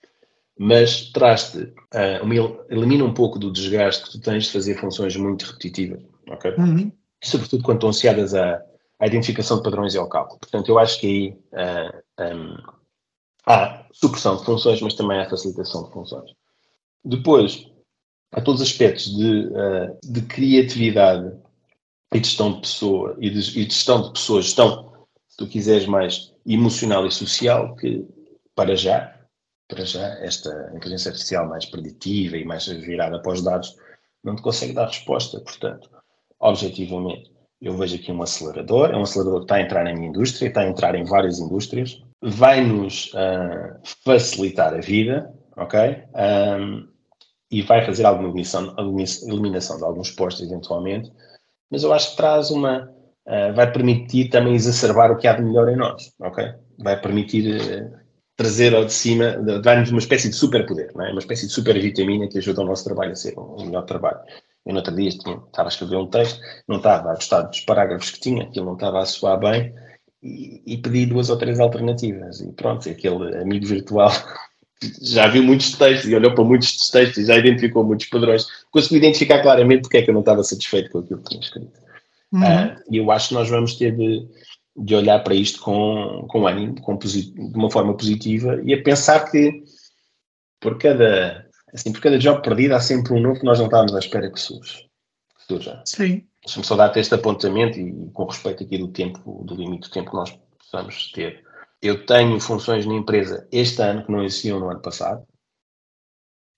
Mas traz-te, uh, elimina um pouco do desgaste que tu tens de fazer funções muito repetitivas, ok? Uhum. Sobretudo quando estão associadas à, à, identificação de padrões e ao cálculo. Portanto, eu acho que aí uh, ah, um, há supressão de funções, mas também há facilitação de funções. Depois, a todos os aspectos de, uh, de criatividade e de gestão de pessoa e de, e de, gestão de pessoas, gestão, se tu quiseres, mais emocional e social, que para já, para já, esta inteligência artificial mais preditiva e mais virada para os dados não te consegue dar resposta. Portanto, objetivamente, eu vejo aqui um acelerador, é um acelerador que está a entrar na minha indústria, está a entrar em várias indústrias, vai-nos uh, facilitar a vida, ok? Um, e vai fazer alguma eliminação, eliminação de alguns postos eventualmente, mas eu acho que traz uma, uh, vai permitir também exacerbar o que há de melhor em nós, ok? Vai permitir uh, trazer ao de cima, dar-nos uma espécie de superpoder, não é? uma espécie de super vitamina que ajuda o nosso trabalho a ser um melhor trabalho. Eu no outro dia tinha, estava a escrever um texto, não estava a gostar dos parágrafos que tinha, aquilo não estava a soar bem, e, e, pedi duas ou três alternativas. E pronto, aquele amigo virtual já viu muitos textos e olhou para muitos textos e já identificou muitos padrões, conseguiu identificar claramente porque é que eu não estava satisfeito com aquilo que tinha escrito. Uhum. Uh, e eu acho que nós vamos ter de, de olhar para isto com, com ânimo, com de uma forma positiva e a pensar que por cada, assim, por cada job perdido há sempre um novo que nós não estávamos à espera que surja. Que surja. Sim. Deixa-me só dar-te este apontamento e com respeito aqui do tempo, do limite do tempo que nós possamos ter. Eu tenho funções na empresa este ano que não existiam no ano passado.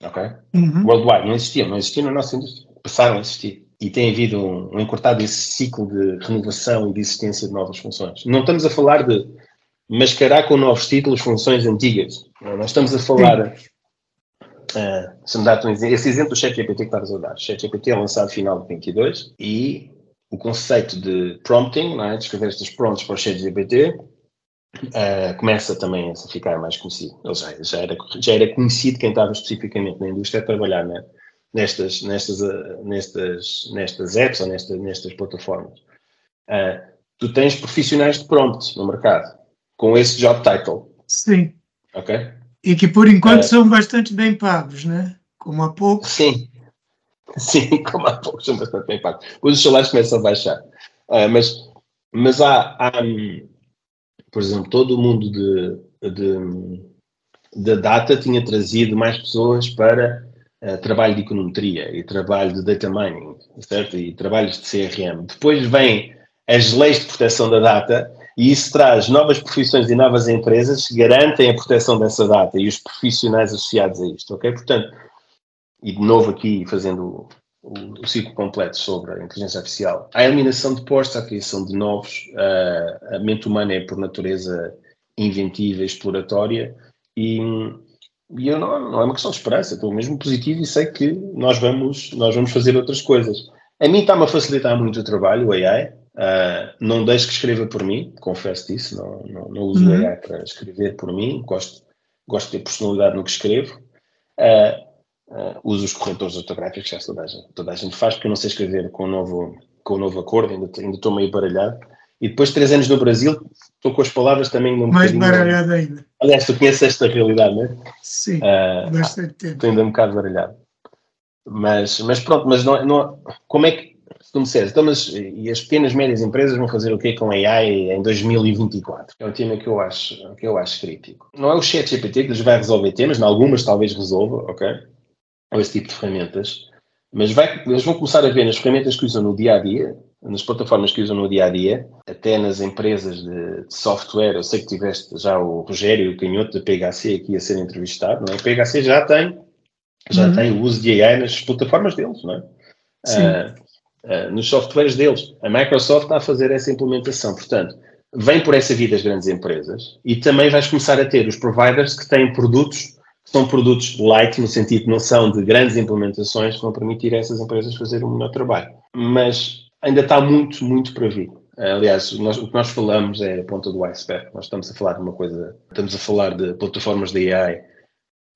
Ok? Uhum. Worldwide, não existiam, não existiam na nossa indústria. Passaram a existir. E tem havido um, um encurtado esse ciclo de renovação e de existência de novas funções. Não estamos a falar de mascarar com novos títulos funções antigas. Nós estamos a falar. Uh, se me dá um exemplo, esse exemplo do ChatGPT que estavas a dar. O ChatGPT é lançado no final de 22 e o conceito de prompting, é? de escrever estes prompts para o ChatGPT, uh, começa também a ficar mais conhecido. Ele já, já, era, já era conhecido quem estava especificamente na indústria a trabalhar né, nestas, nestas, uh, nestas, nestas apps ou nestas, nestas plataformas. Uh, tu tens profissionais de prompt no mercado com esse job title. Sim. Ok? E que por enquanto são bastante bem pagos, né? Como há pouco. Sim. Sim, como há pouco são bastante bem pagos. Depois os salários começam a baixar. mas, mas há, há por exemplo, todo o mundo de, de, de data tinha trazido mais pessoas para uh, trabalho de econometria e trabalho de data mining, certo? E trabalhos de CRM. Depois vêm as leis de proteção da data e isso traz novas profissões e novas empresas que garantem a proteção dessa data e os profissionais associados a isto, ok? Portanto, e de novo aqui fazendo o, o, ciclo completo sobre a inteligência artificial. A eliminação de postos, a criação de novos, uh, a mente humana é por natureza inventiva, exploratória e, e eu não, não é uma questão de esperança, estou mesmo positivo e sei que nós vamos, nós vamos fazer outras coisas. A mim está-me a facilitar muito o trabalho, o AI. Uh, não deixo que escreva por mim, confesso disso, não, não, não uso uhum. o AI para escrever por mim, gosto, gosto de ter personalidade no que escrevo. Uh, uh, uso os corretores ortográficos, já toda a, gente, toda a gente faz, porque eu não sei escrever com o novo, com o novo acordo, ainda, ainda estou meio baralhado. E depois de três anos no Brasil, estou com as palavras também um Mais baralhado ainda. Aliás, tu conheces esta realidade, não é? Sim, bastante tempo. Estou ainda um bocado baralhado. Mas, mas pronto, mas não, não, como é que, tu me disseres, então, mas e as pequenas e médias empresas vão fazer o quê com AI em 2024? É um tema que eu acho, que eu acho crítico. Não é o chat GPT que lhes vai resolver temas, em algumas talvez resolva, ok? ou esse tipo de ferramentas, mas vai, eles vão começar a ver nas ferramentas que usam no dia a dia, nas plataformas que usam no dia a dia, até nas empresas de, de software. Eu sei que tiveste já o Rogério, o canhoto da PHC aqui a ser entrevistado, não é? O PHC já tem, já uhum. tem o uso de AI nas plataformas deles, não é? Sim. Uh, uh, nos softwares deles. A Microsoft está a fazer essa implementação, portanto, vem por essa via das grandes empresas e também vais começar a ter os providers que têm produtos são produtos light, no sentido que não são de grandes implementações, que vão permitir a essas empresas fazer um melhor trabalho. Mas ainda está muito, muito para vir. Aliás, nós, o que nós falamos é a ponta do iceberg. Nós estamos a falar de uma coisa, estamos a falar de plataformas de AI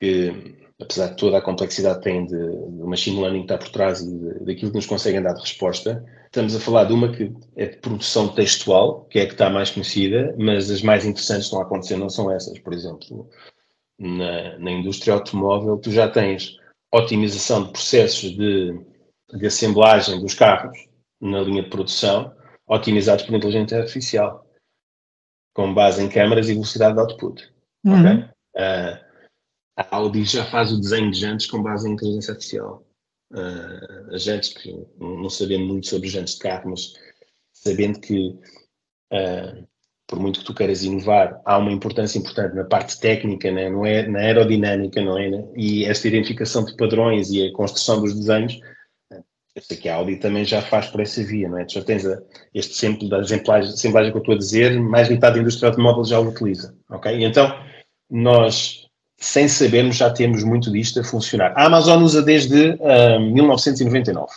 que, apesar de toda a complexidade que têm de, de machine learning que está por trás e de, daquilo que nos conseguem dar de resposta, estamos a falar de uma que é de produção textual, que é a que está mais conhecida, mas as mais interessantes que estão a acontecer não são essas. Por exemplo, na, na indústria automóvel, tu já tens otimização de processos de, de assemblagem dos carros na linha de produção, otimizados por inteligência artificial, com base em câmaras e velocidade de output. Uhum. Okay? Uh, a Audi já faz o desenho de jantes com base em inteligência artificial. Uh, jantes, que não sabendo muito sobre jantes de carro, mas sabendo que uh, por muito que tu queiras inovar, há uma importância importante na parte técnica, né? não é na aerodinâmica, não é? Né? E esta identificação de padrões e a construção dos desenhos, eu sei que a Audi também já faz por essa via, não é? Tu já tens este exemplo da assemblagem que eu estou a dizer, mais metade da indústria automóvel já o utiliza, ok? Então, nós, sem sabermos, já temos muito disto a funcionar. A Amazon usa desde uh, ah, 1999,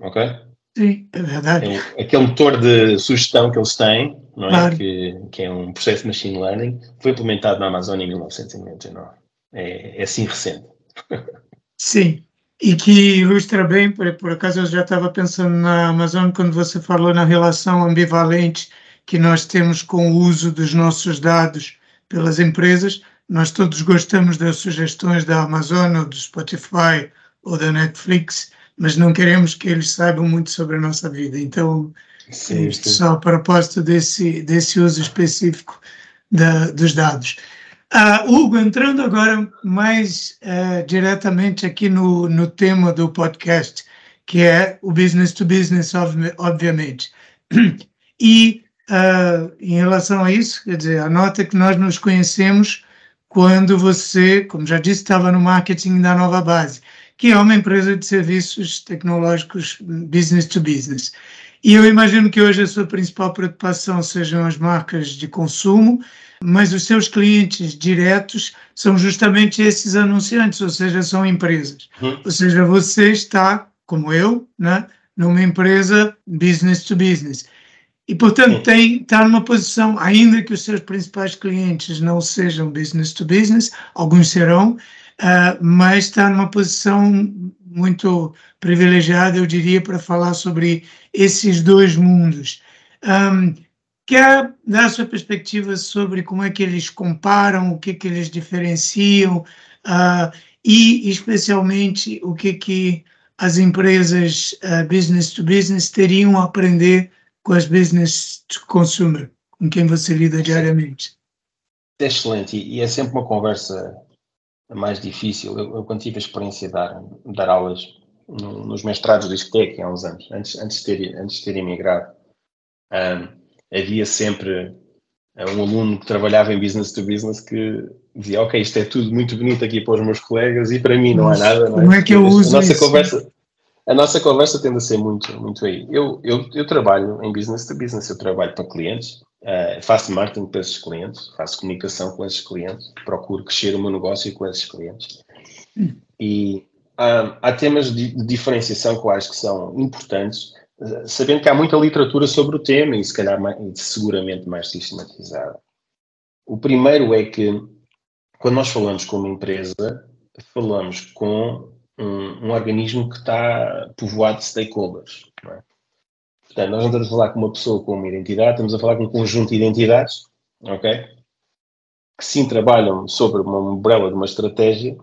ok? Sim, é verdade. É, aquele motor de sugestão que eles têm, não é? Claro. Que, que, é um processo de machine learning, foi implementado na Amazônia em 1999. É, é assim recente. Sim, e que ilustra bem, por, por acaso eu já estava pensando na Amazon quando você falou na relação ambivalente que nós temos com o uso dos nossos dados pelas empresas, nós todos gostamos das sugestões da Amazon ou do Spotify ou da Netflix, mas não queremos que eles saibam muito sobre a nossa vida. Então, sim, sim. só a propósito desse, desse uso específico da, dos dados. Uh, Hugo, entrando agora mais uh, diretamente aqui no, no tema do podcast, que é o business to business, obviamente. E uh, em relação a isso, quer dizer, a nota que nós nos conhecemos quando você, como já disse, estava no marketing da Nova Base, que é uma empresa de serviços tecnológicos business to business. E eu imagino que hoje a sua principal preocupação sejam as marcas de consumo, mas os seus clientes diretos são justamente esses anunciantes, ou seja, são empresas. Hum. Ou seja, você está, como eu, né, numa empresa business to business. E, portanto, tem, está numa posição, ainda que os seus principais clientes não sejam business to business, alguns serão, uh, mas está numa posição muito privilegiada, eu diria, para falar sobre esses dois mundos. Um, quer dar a sua perspectiva sobre como é que eles comparam, o que, que eles diferenciam uh, e, especialmente, o que, que as empresas uh, business to business teriam a aprender com as business to consumer, com quem você lida diariamente? É excelente, e é sempre uma conversa mais difícil. Eu, eu quando tive a experiência de dar, de dar aulas no, nos mestrados de discoteca há uns anos, antes, antes, de, ter, antes de ter emigrado, um, havia sempre um aluno que trabalhava em business to business que dizia, ok, isto é tudo muito bonito aqui para os meus colegas e para mim não há nada. Não é? Como é que eu uso a nossa isso? Conversa, a nossa conversa tende a ser muito, muito aí. Eu, eu, eu trabalho em business to business, eu trabalho para clientes, uh, faço marketing para esses clientes, faço comunicação com esses clientes, procuro crescer o meu negócio com esses clientes. E uh, há temas de, de, diferenciação que eu acho que são importantes, uh, sabendo que há muita literatura sobre o tema e se calhar mais, seguramente mais sistematizada. O primeiro é que quando nós falamos com uma empresa, falamos com um, um organismo que está povoado de stakeholders. É? Portanto, nós não estamos a falar com uma pessoa com uma identidade, estamos a falar com um conjunto de identidades, ok? Que sim trabalham sobre uma umbrella de uma estratégia,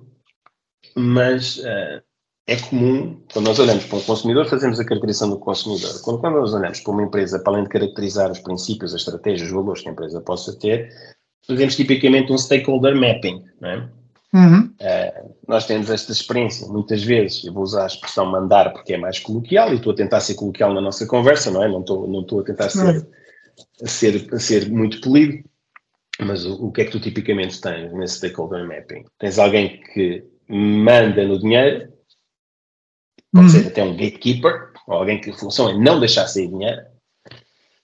mas uh, é comum, quando nós olhamos para um consumidor, fazemos a caracterização do consumidor. Quando, quando nós olhamos para uma empresa, para além de caracterizar os princípios, as estratégias, os valores que a empresa possa ter, fazemos tipicamente um stakeholder mapping, não é? Uhum. Uh, nós temos esta experiência, muitas vezes, eu vou usar a expressão mandar porque é mais coloquial e estou a tentar ser coloquial na nossa conversa, não é? Não estou, não estou a tentar ser, a ser, a ser muito polido, mas o, o, que é que tu tipicamente tens nesse stakeholder mapping? Tens alguém que manda no dinheiro, pode ser até um gatekeeper, ou alguém que a função é não deixar sair dinheiro.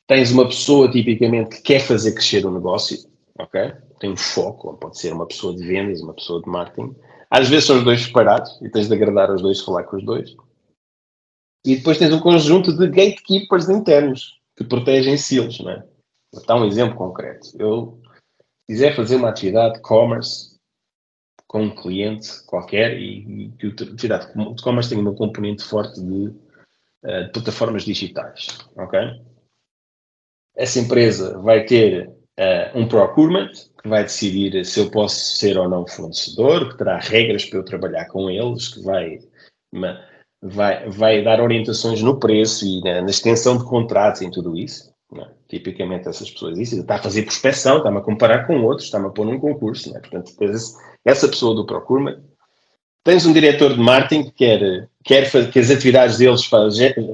Tens uma pessoa tipicamente que quer fazer crescer o negócio, ok? Tem um foco, pode ser uma pessoa de vendas, uma pessoa de marketing. Às vezes são os dois separados e tens de agradar os dois, falar com os dois. E depois tens um conjunto de gatekeepers internos que protegem selos, não é? Vou dar um exemplo concreto. Eu quiser fazer uma atividade de commerce com um cliente qualquer e, que a atividade de commerce tem uma componente forte de, uh, de plataformas digitais, ok? Essa empresa vai ter uh, um procurement que vai decidir se eu posso ser ou não fornecedor, que terá regras para eu trabalhar com eles, que vai, vai, vai dar orientações no preço e na, na extensão de contratos em tudo isso. É? Tipicamente essas pessoas isso está a fazer prospeção, está-me a comparar com outros, está-me a pôr num concurso. É? Portanto, depois essa pessoa do procurement. Tens um diretor de marketing que quer, quer que as atividades deles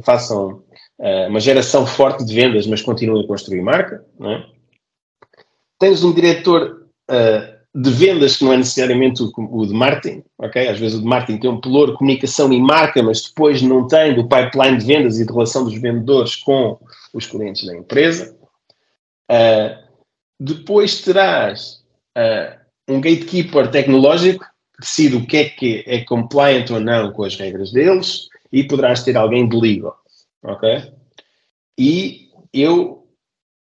façam uh, uma geração forte de vendas, mas continuem a construir marca. Não é? Tens um diretor uh, de vendas que não é necessariamente o, o, de marketing, ok? Às vezes o de marketing tem um pelouro, comunicação e marca, mas depois não tem do pipeline de vendas e de relação dos vendedores com os clientes da empresa. Uh, depois terás uh, um gatekeeper tecnológico que decide o que é que é compliant ou não com as regras deles e poderás ter alguém de legal, ok? E eu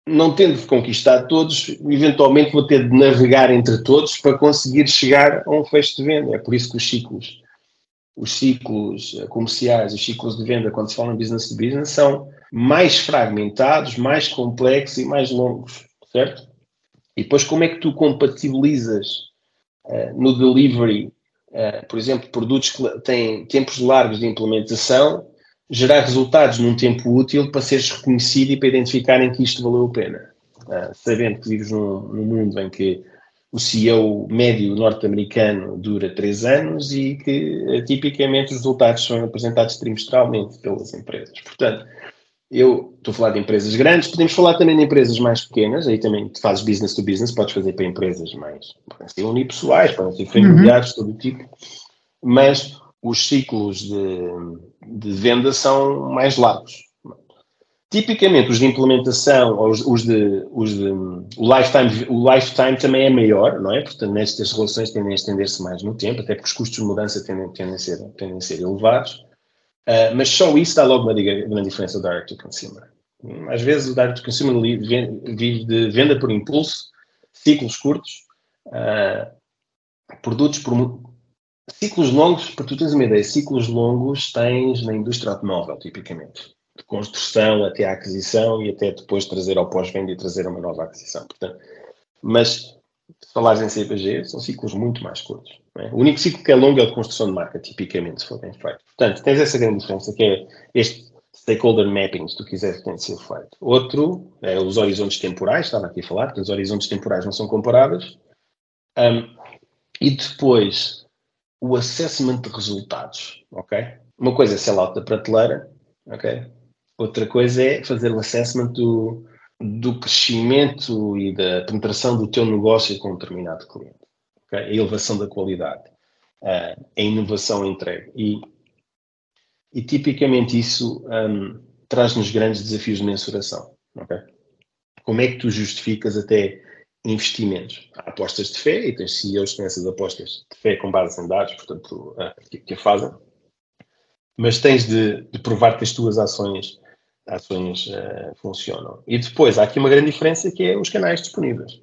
não tendo conquistado todos, eventualmente vou ter de navegar entre todos para conseguir chegar a um fecho de venda. É por isso que os ciclos, os ciclos comerciais, os ciclos de venda, quando se fala em business to business, são mais fragmentados, mais complexos e mais longos, certo? E depois como é que tu compatibilizas uh, no delivery, uh, por exemplo, produtos que têm tempos largos de implementação, gerar resultados num tempo útil para seres reconhecido e para identificarem que isto valeu a pena. Uh, sabendo que vives num, num, mundo em que o CEO médio norte-americano dura três anos e que tipicamente os resultados são apresentados trimestralmente pelas empresas. Portanto, eu estou a falar de empresas grandes, podemos falar também de empresas mais pequenas, aí também tu fazes business to business, podes fazer para empresas mais, podem ser unipessoais, podem ser familiares, uhum. todo o tipo, mas os ciclos de, de venda são mais largos. Tipicamente, os de implementação, os, os, de, os de o lifetime, o lifetime também é maior, não é? Portanto, nestas relações tendem a estender-se mais no tempo, até porque os custos de mudança tendem, tendem, a, ser, tendem a ser elevados. Uh, mas só isso dá logo uma grande diferença do direct to consumer. Às vezes o direct to consumer vive de venda por impulso, ciclos curtos, uh, produtos por ciclos longos, para tu teres uma ideia, ciclos longos tens na indústria automóvel, tipicamente de construção até a aquisição e até depois trazer ao pós-venda e trazer uma nova aquisição. Portanto, mas se falares em CPG, são ciclos muito mais curtos. É? O único ciclo que é longo é o de construção de marca, tipicamente, se for bem feito. Portanto, tens essa grande diferença, que é este stakeholder mapping, se tu quiseres, tem de ser feito. Outro é os horizontes temporais, estava aqui a falar, porque os horizontes temporais não são comparáveis. Um, e depois, o assessment de resultados, ok? Uma coisa é sell-out da prateleira, ok? Outra coisa é fazer o assessment do, do crescimento e da penetração do teu negócio com um determinado cliente. Okay? A elevação da qualidade, uh, a inovação entregue. E, e tipicamente isso um, traz-nos grandes desafios de mensuração. Okay? Como é que tu justificas até investimentos? Há apostas de fé e tens CEOs que têm essas apostas de fé com base em dados, portanto, uh, que, que a fazem. Mas tens de, de provar que as tuas ações ações uh, funcionam. E depois há aqui uma grande diferença que é os canais disponíveis.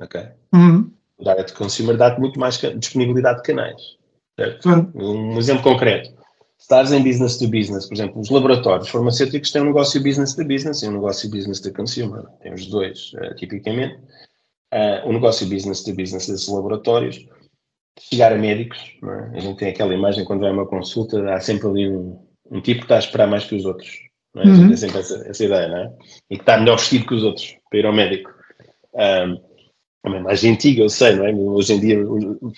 Ok? Uhum. O Direct Consumer dá-te muito mais disponibilidade de canais. Certo? Uhum. Um exemplo concreto. Estás em business to business, por exemplo, os laboratórios farmacêuticos têm um negócio business to business e um negócio business to consumer. Tem os dois, uh, tipicamente. Uh, o negócio business to business desses laboratórios, chegar a médicos, é? a gente tem aquela imagem quando vai a uma consulta, há sempre ali um, um tipo que está a esperar mais que os outros não é? Uhum. Tem sempre essa, essa, ideia, não é? E que está melhor vestido que os outros para ir ao médico. Um, é uma imagem antiga, eu sei, não é? Hoje em dia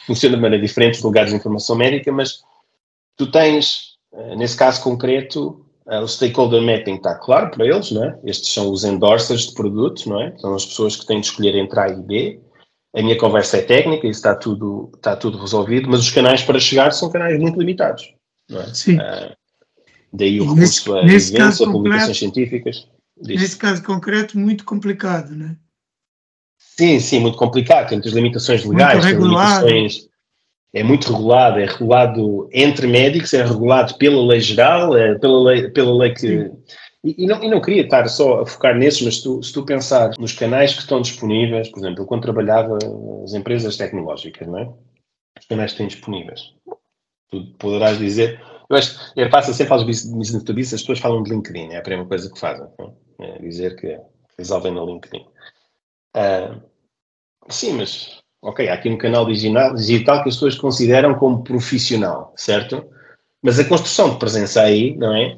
funciona de maneira diferente os lugares de informação médica, mas tu tens, eh, nesse caso concreto, o stakeholder mapping está claro para eles, não é? Estes são os endorsers de produtos, não é? São as pessoas que têm de escolher entre A e B. A minha conversa é técnica, isso está tudo, está tudo resolvido, mas os canais para chegar são canais muito limitados, não é? Sim. Uh, Daí o recurso a evidência, a publicações científicas. Disso. Nesse caso concreto, muito complicado, não é? Sim, sim, muito complicado. Tem muitas limitações legais, tem limitações. É muito regulado, é regulado entre médicos, é regulado pela lei geral, é pela lei, pela lei que. E, e, não, e não queria estar só a focar nesses, mas tu, se tu pensar nos canais que estão disponíveis, por exemplo, eu quando trabalhava nas empresas tecnológicas, não é? Os canais que têm disponíveis. Tu poderás dizer, eu acho que é fácil, sempre falas business to business, as pessoas falam de LinkedIn, é a primeira coisa que fazem. É dizer que resolvem no LinkedIn. Uh, sim, mas, ok, há aqui um canal digital, digital que as pessoas consideram como profissional, certo? Mas a construção de presença aí, não é?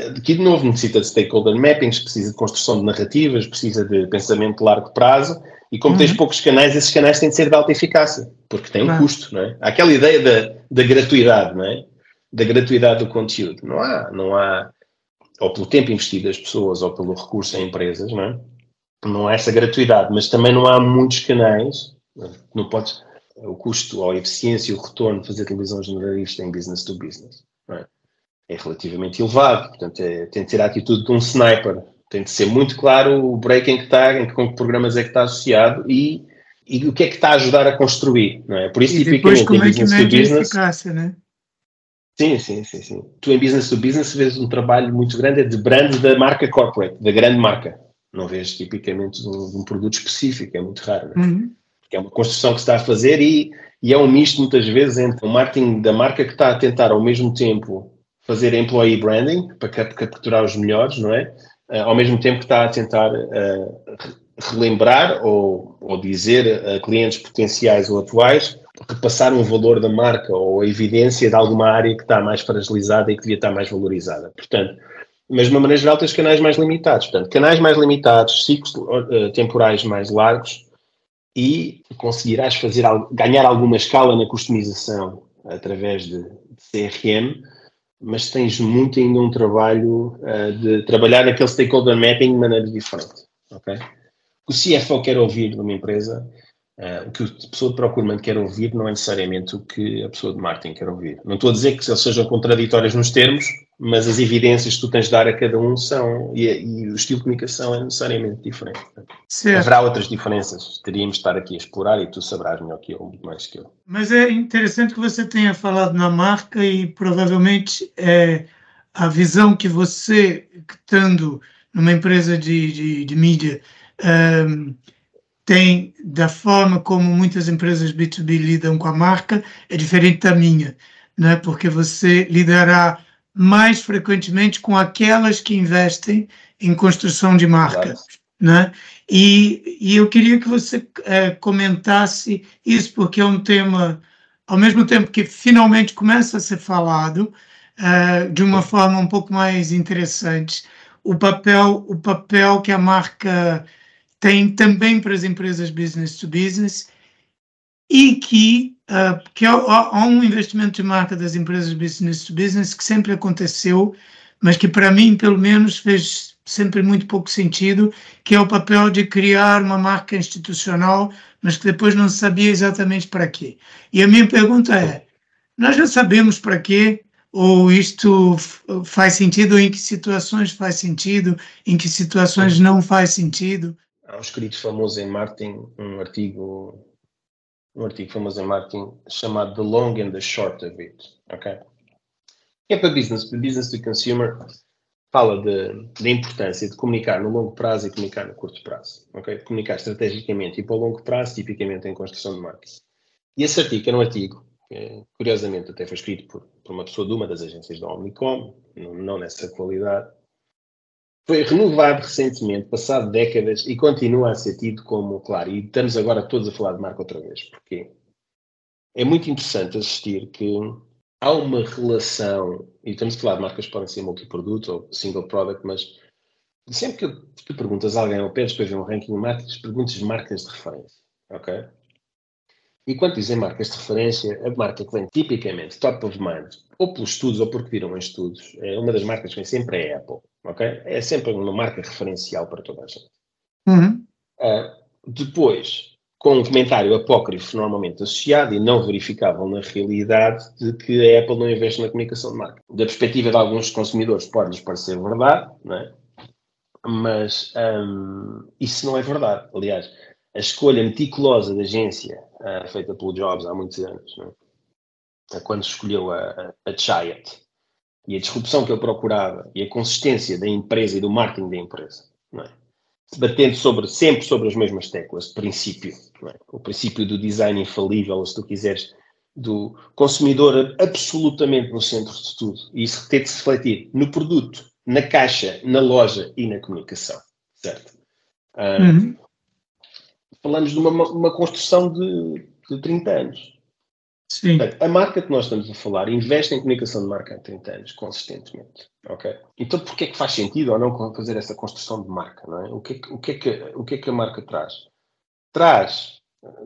Aqui de novo necessita de stakeholder mappings, precisa de construção de narrativas, precisa de pensamento de largo prazo, e como uhum. tens poucos canais, esses canais têm de ser de alta eficácia, porque têm um custo, não é? Há aquela ideia da, da gratuidade, não é? da gratuidade do conteúdo. Não há, não há, ou pelo tempo investido das pessoas, ou pelo recurso em empresas, não é? Não há essa gratuidade, mas também não há muitos canais, não podes, o custo ou a eficiência e o retorno de fazer televisão generalista em business to business, é? é? relativamente elevado, portanto é, tem de ter a atitude de um sniper, tem de ser muito claro o break em que está, em que, com que programas é que está associado e, e o que é que está a ajudar a construir, não é? Por isso, e tipicamente, em business é to business... Eficácia, né? Sim, sim, sim, sim. Tu em business to business vês um trabalho muito grande é de brand da marca corporate, da grande marca. Não vês tipicamente de um, de um produto específico, é muito raro. Né? Uhum. É uma construção que se está a fazer e, e é um misto muitas vezes entre o marketing da marca que está a tentar ao mesmo tempo fazer employee branding para capturar os melhores, não é? Uh, ao mesmo tempo que está a tentar uh, relembrar ou, ou dizer a clientes potenciais ou atuais repassar um valor da marca ou a evidência de alguma área que está mais fragilizada e que devia estar mais valorizada. Portanto, mas de uma maneira geral tens canais mais limitados. Portanto, canais mais limitados, ciclos uh, temporais mais largos e conseguirás fazer, ganhar alguma escala na customização através de, de CRM, mas tens muito ainda um trabalho uh, de trabalhar naquele stakeholder mapping de maneira diferente. Okay? O CFO quer ouvir de uma empresa Uh, o que a pessoa de procurement quer ouvir não é necessariamente o que a pessoa de marketing quer ouvir. Não estou a dizer que eles sejam contraditórios nos termos, mas as evidências que tu tens de dar a cada um são, e, e o estilo de comunicação é necessariamente diferente. Certo. Haverá outras diferenças, teríamos de estar aqui a explorar e tu sabrás melhor que eu, muito mais que eu. Mas é interessante que você tenha falado na marca e provavelmente é, a visão que você, estando numa empresa de, de, de mídia, um, tem da forma como muitas empresas B2B lidam com a marca é diferente da minha, né? porque você lidará mais frequentemente com aquelas que investem em construção de marca. Né? E, e eu queria que você é, comentasse isso, porque é um tema, ao mesmo tempo que finalmente começa a ser falado, é, de uma forma um pouco mais interessante, o papel, o papel que a marca tem também para as empresas business to business e que, uh, que há, há, um investimento de marca das empresas business to business que sempre aconteceu, mas que para mim, pelo menos, fez sempre muito pouco sentido, que é o papel de criar uma marca institucional, mas que depois não sabia exatamente para quê. E a minha pergunta é, nós já sabemos para quê, ou isto faz sentido, ou em que situações faz sentido, em que situações não faz sentido? Há um escrito famoso em marketing, um artigo, um artigo famoso em marketing chamado The Long and the Short of It, ok? É para business, para business to consumer, fala da importância de comunicar no longo prazo e comunicar no curto prazo, ok? De comunicar estrategicamente e para o longo prazo, tipicamente em construção de marcas. E esse artigo era um artigo que, curiosamente, até foi escrito por, por uma pessoa de uma das agências da Omnicom, não, não nessa qualidade, foi renovado recentemente, passado décadas, e continua a ser tido como, claro, e estamos agora todos a falar de marca outra vez. Porquê? É muito interessante assistir que há uma relação, e estamos a falar de marcas que podem ser multiproduto ou single product, mas sempre que tu perguntas a alguém ou pedes para ver um ranking de marcas, perguntas marcas de referência, ok? E quando dizem marcas de referência, a marca que vem tipicamente top of mind, ou pelos estudos ou porque viram em estudos, é uma das marcas que vem sempre é a Apple É sempre uma marca referencial para toda a gente. Uhum. Uh, depois, com um comentário apócrifo normalmente associado e não verificável na realidade de que a Apple não investe na comunicação de marca. Da perspectiva de alguns consumidores pode-lhes parecer verdade, não é? mas um, isso não é verdade. Aliás, a escolha meticulosa da agência, uh, feita pelo Jobs há muitos anos, é? quando escolheu a, a, a Chiat, e a disrupção que ele procurava e a consistência da empresa e do marketing da empresa, não é? batendo sobre, sempre sobre as mesmas teclas, princípio, é? o princípio do design infalível, se tu quiseres, do consumidor absolutamente no centro de tudo, e isso tem de se refletir no produto, na caixa, na loja e na comunicação, certo? Uh, uhum. Falamos de uma, uma construção de, de 30 anos, Sim. Portanto, a marca que nós estamos a falar investe em comunicação de marca há 30 anos, consistentemente. ok? Então, porquê é que faz sentido ou não fazer essa construção de marca? Não é? o, que é que, o, que é que, o que é que a marca traz? Traz,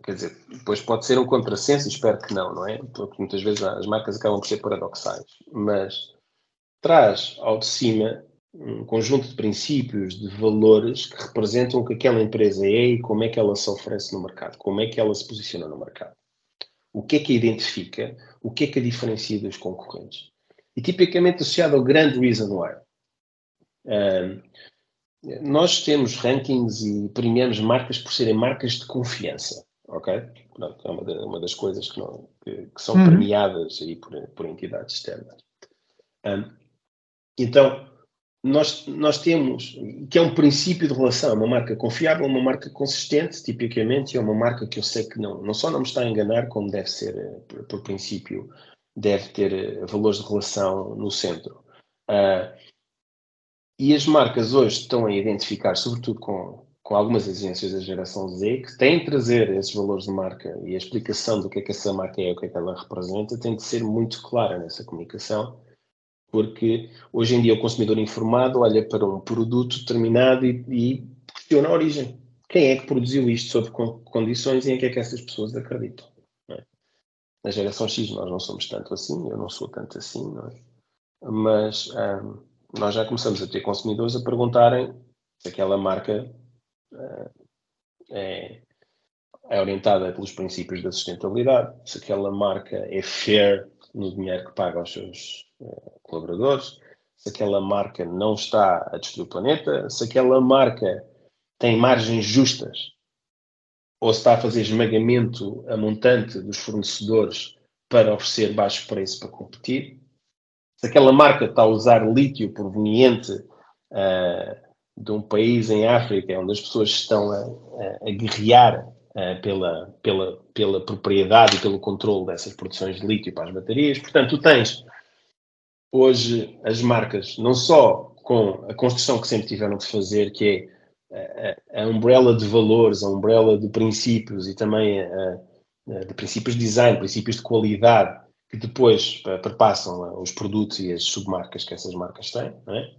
quer dizer, depois pode ser um contrassenso, espero que não, não é? Porque muitas vezes as marcas acabam por ser paradoxais, mas traz ao de cima um conjunto de princípios, de valores que representam o que aquela empresa é e como é que ela se oferece no mercado, como é que ela se posiciona no mercado o que é que a identifica, o que é que a diferencia dos concorrentes. E tipicamente associado ao grande reason why. Um, nós temos rankings e premiamos marcas por serem marcas de confiança, ok? Pronto, é uma, de, uma das coisas que, não, que, que são uhum. premiadas aí por, por entidades externas. Um, então, nós, nós temos, que é um princípio de relação, uma marca confiável, uma marca consistente, tipicamente, é uma marca que eu sei que não, não só não me está a enganar, como deve ser, eh, por, por princípio, deve ter eh, valores de relação no centro. Uh, e as marcas hoje estão a identificar, sobretudo com, com algumas exigências da geração Z, que têm de trazer esses valores de marca e a explicação do que é que essa marca é, o que é que ela representa, tem de ser muito clara nessa comunicação, porque hoje em dia o consumidor informado olha para um produto determinado e, e questiona a origem. Quem é que produziu isto, sob condições e em que é que essas pessoas acreditam? É? Na geração X nós não somos tanto assim, eu não sou tanto assim, é? mas hum, nós já começamos a ter consumidores a perguntarem se aquela marca uh, é, é, orientada pelos princípios da sustentabilidade, se aquela marca é fair no dinheiro que paga aos seus colaboradores, se aquela marca não está a destruir o planeta, se aquela marca tem margens justas ou se está a fazer esmagamento a montante dos fornecedores para oferecer baixo preço para competir, se aquela marca está a usar lítio proveniente uh, de um país em África onde as pessoas estão a, a, a guerrear uh, pela, pela, pela propriedade e pelo controle dessas produções de lítio para as baterias. Portanto, tu tens hoje as marcas, não só com a construção que sempre tiveram de fazer, que é a, a umbrella de valores, a umbrella de princípios e também a, a, de princípios de design, princípios de qualidade, que depois perpassam os produtos e as submarcas que essas marcas têm, é?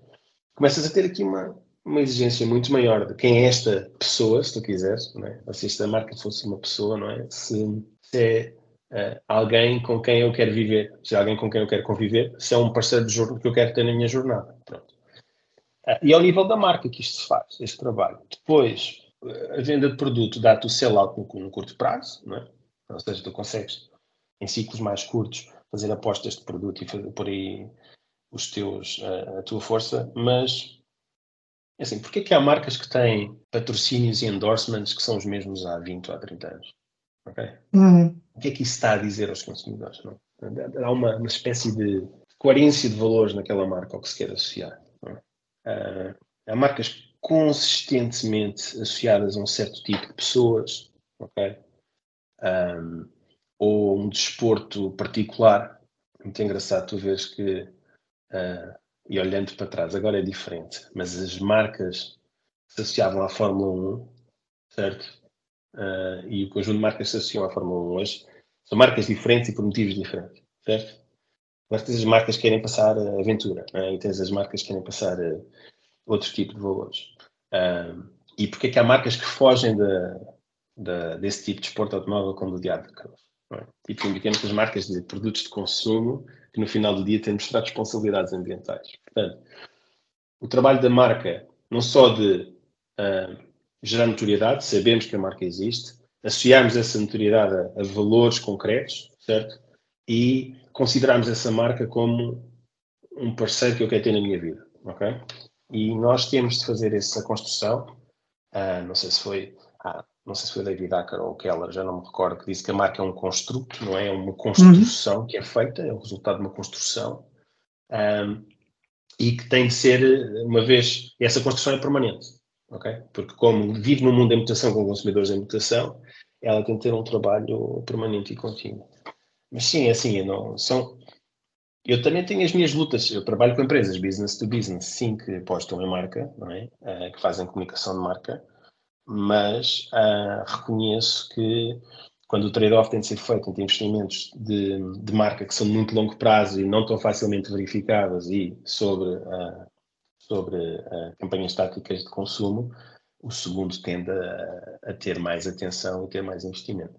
começas a ter aqui uma, uma exigência muito maior de quem é esta pessoa, se tu quiseres, não é? Ou se esta marca fosse uma pessoa, não é? Se, se é uh, alguém com quem eu quero viver, se é alguém com quem eu quero conviver, se é um parceiro de jornada que eu quero ter na minha jornada. Pronto. Uh, e ao nível da marca que isto se faz, este trabalho. Depois, a venda de produto dá-te o sell-out no, no, curto prazo, não é? Ou seja, tu consegues, em ciclos mais curtos, fazer apostas de produto e fazer por aí os teus, uh, a tua força, mas é assim, porquê que há marcas que têm patrocínios e endorsements que são os mesmos há 20 ou há 30 anos? Okay? Uhum. O que é que isso está a dizer aos consumidores? Não? Há uma, uma espécie de coerência de valores naquela marca ao que se quer associar. Uh, há marcas consistentemente associadas a um certo tipo de pessoas, ok? Um, ou um desporto particular. Muito engraçado tu vês que uh, e olhando para trás, agora é diferente, mas as marcas que se associavam à Fórmula 1, certo? Uh, e o conjunto de marcas que se associam à Fórmula 1 hoje são marcas diferentes e por motivos diferentes, certo? Mas tens as marcas que querem passar a aventura, né? e tens as marcas que querem passar a outro tipo de valores. Uh, e porque é que há marcas que fogem de, de, desse tipo de esporte automóvel como o Diabo de Cruz? É? E temos as marcas de produtos de consumo que no final do dia têm de mostrar responsabilidades ambientais. Portanto, o trabalho da marca, não só de uh, gerar notoriedade, sabemos que a marca existe, associarmos essa notoriedade a, a valores concretos, certo? E considerarmos essa marca como um parceiro que eu quero ter na minha vida, ok? E nós temos de fazer essa construção. Uh, não sei se foi há não sei se foi David Acker ou Keller, já não me recordo, que disse que a marca é um construto, não é? É uma construção uhum. que é feita, é o resultado de uma construção um, e que tem de ser, uma vez, essa construção é permanente, Porque como vive num mundo em mutação com consumidores em mutação, ela tem de ter um trabalho permanente e contínuo. Mas sim, é assim, não, são, eu também tenho as minhas lutas. Eu trabalho com empresas business to business, sim, que apostam em marca, não é? Uh, que fazem comunicação de marca mas uh, reconheço que quando o trade-off tem de ser feito entre investimentos de, de, marca que são de muito longo prazo e não tão facilmente verificáveis e sobre, uh, sobre uh, campanhas táticas de consumo, o segundo tende a, a, ter mais atenção e ter mais investimento.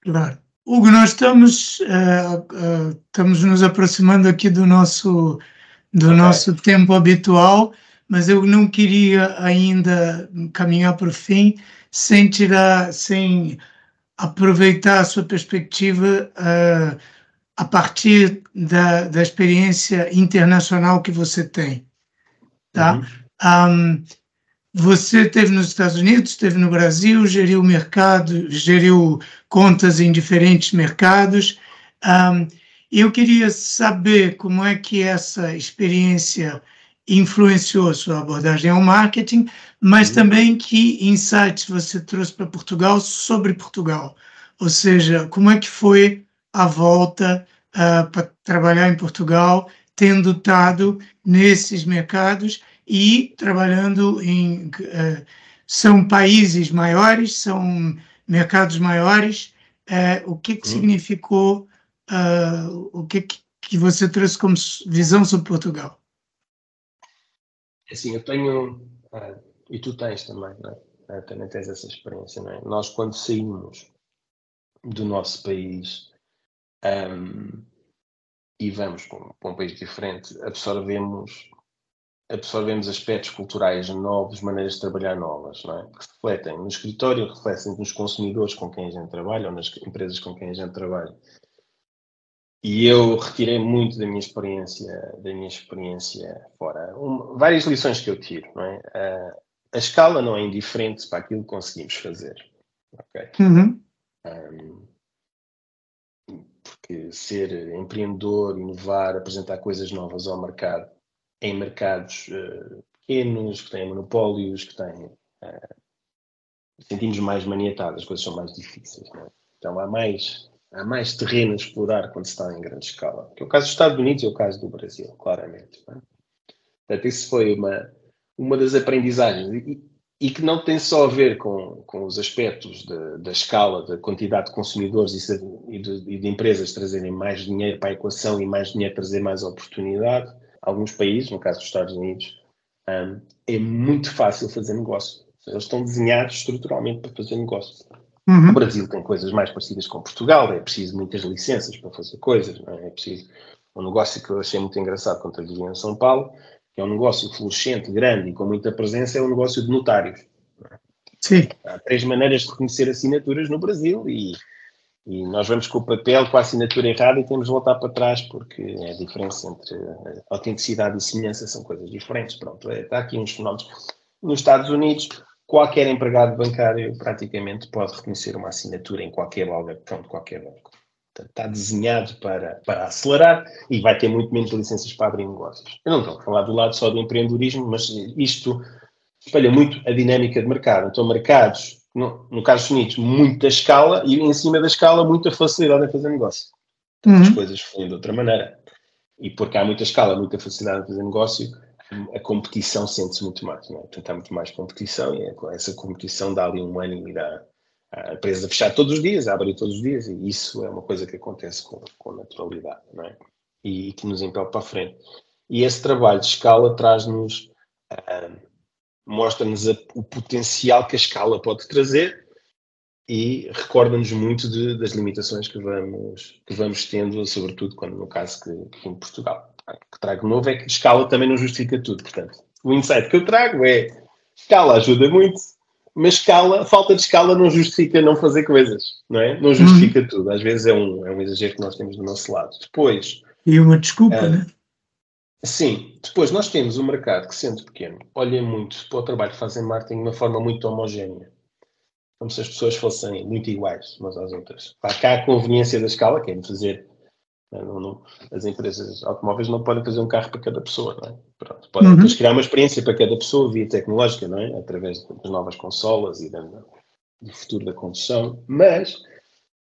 Claro. Hugo, nós estamos, uh, estamos nos aproximando aqui do nosso, do okay. nosso tempo habitual mas eu não queria ainda caminhar para o fim sem tirar, sem aproveitar a sua perspectiva uh, a partir da, da experiência internacional que você tem, tá? Uhum. Um, você esteve nos Estados Unidos, esteve no Brasil, geriu mercado, geriu contas em diferentes mercados. Um, eu queria saber como é que essa experiência influenciou a sua abordagem ao marketing, mas uhum. também que insights você trouxe para Portugal sobre Portugal. Ou seja, como é que foi a volta uh, para trabalhar em Portugal, tendo estado nesses mercados e trabalhando em, uh, são países maiores, são mercados maiores. Uh, o que, que hum. significou, uh, o que, que você trouxe como visão sobre Portugal? Assim, eu tenho, e tu tens também, é? também tens essa experiência, não é? Nós, quando saímos do nosso país um, e vamos para um, país diferente, absorvemos absorvemos aspectos culturais novos, maneiras de trabalhar novas, não é? que refletem no escritório, refletem nos consumidores com quem a gente trabalha ou nas empresas com quem a gente trabalha. E eu retirei muito da minha experiência, da minha experiência fora. Um, várias lições que eu tiro, não é? Uh, a escala não é indiferente para aquilo que conseguimos fazer. Ok? Uhum. Um, ser empreendedor, inovar, apresentar coisas novas ao mercado, em mercados uh, pequenos, que têm monopólios, que têm. Uh, sentimos mais maniatados, as coisas são mais difíceis. É? Então há mais, há mais terreno a explorar quando se está em grande escala. Que é o caso dos Estados Unidos e o caso do Brasil, claramente. É? Portanto, isso foi uma, uma das aprendizagens. E, e que não tem só a ver com, com os aspectos de, da escala, da quantidade de consumidores e de, e de, empresas trazerem mais dinheiro para a equação e mais dinheiro trazer mais oportunidade. Alguns países, no caso dos Estados Unidos, um, é muito fácil fazer negócio. Eles estão desenhados estruturalmente para fazer negócio. Uhum. O Brasil tem coisas mais parecidas com Portugal, é preciso muitas licenças para fazer coisas, é? é preciso um negócio que eu achei muito engraçado quando eu vivia em São Paulo, que é um negócio fluorescente, grande e com muita presença, é o um negócio de notários. Sim. Há três maneiras de reconhecer assinaturas no Brasil e, e nós vamos com o papel com a assinatura errada e temos de voltar para trás porque é a diferença entre autenticidade e semelhança são coisas diferentes. Pronto, é, está aqui uns fenómenos. Nos Estados Unidos, qualquer empregado bancário praticamente pode reconhecer uma assinatura em qualquer balcão de qualquer banco está desenhado para, para acelerar e vai ter muito menos licenças para abrir negócios. Eu não estou a falar do lado só do empreendedorismo, mas isto espelha muito a dinâmica de mercado. Então, mercados, no, no caso dos Unidos, muita escala e em cima da escala, muita facilidade em fazer negócio. Então, uhum. As coisas fluem de outra maneira. E porque há muita escala, muita facilidade em fazer negócio, a competição sente-se muito mais. Não é? Portanto, há muito mais competição e é essa competição dá ali um ânimo e dá, a empresa fechar todos os dias, abre todos os dias, e isso é uma coisa que acontece com, com naturalidade, não é? E que nos impele para a frente. E esse trabalho de escala traz-nos, mostra-nos o potencial que a escala pode trazer e recorda-nos muito de, das limitações que vamos, que vamos tendo, sobretudo quando no caso que, que em Portugal. O que trago novo é que escala também não justifica tudo, portanto, o insight que eu trago é escala ajuda muito, mas escala, falta de escala não justifica não fazer coisas, não é? Não justifica uhum. tudo. Às vezes é um, é um exagero que nós temos do nosso lado. Depois. E uma desculpa, uh, né? Sim. Depois nós temos um mercado que, sendo pequeno, olha muito para o trabalho que fazem marketing de uma forma muito homogénea. Como se as pessoas fossem muito iguais umas às outras. Há a conveniência da escala, que é de fazer não, não, as empresas automóveis não podem fazer um carro para cada pessoa, não é? Pronto, podem uhum. criar uma experiência para cada pessoa via tecnológica, não é? Através das novas consolas e da, do futuro da condução, mas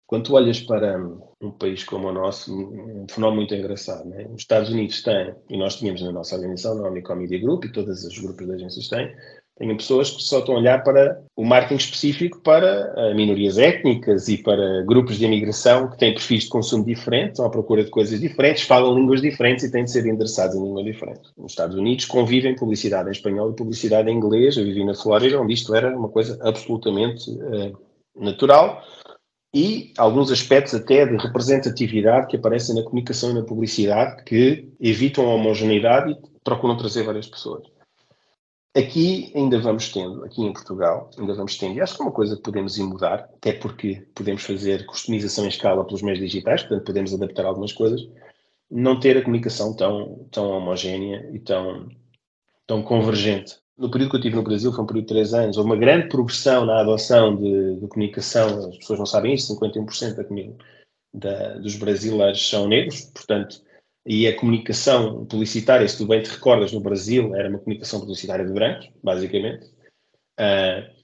quando tu olhas para um país como o nosso, um fenómeno muito engraçado, é? Os Estados Unidos têm, e nós tínhamos na nossa organização, na Omnicom Media Group, e todas as grupos de agências têm, tenho pessoas que só estão a olhar para o marketing específico para uh, minorias étnicas e para grupos de imigração que têm perfis de consumo diferentes, estão à procura de coisas diferentes, falam línguas diferentes e têm de ser endereçados em língua diferente. Nos Estados Unidos convivem publicidade em espanhol e publicidade em inglês. Eu vivi na Flórida, onde isto era uma coisa absolutamente uh, natural e alguns aspectos até de representatividade que aparecem na comunicação e na publicidade que evitam a homogeneidade e procuram trazer várias pessoas. Aqui ainda vamos tendo, aqui em Portugal, ainda vamos tendo, e acho que é uma coisa que podemos ir mudar, até porque podemos fazer customização em escala pelos meios digitais, portanto podemos adaptar algumas coisas, não ter a comunicação tão, tão homogénea e tão, tão convergente. No período que eu tive no Brasil, foi um período de três anos, houve uma grande progressão na adoção de, de comunicação, as pessoas não sabem isso, 51% da, da, dos brasileiros são negros, portanto e a comunicação publicitária, se tu bem te recordas, no Brasil era uma comunicação publicitária de brancos, basicamente. Uh,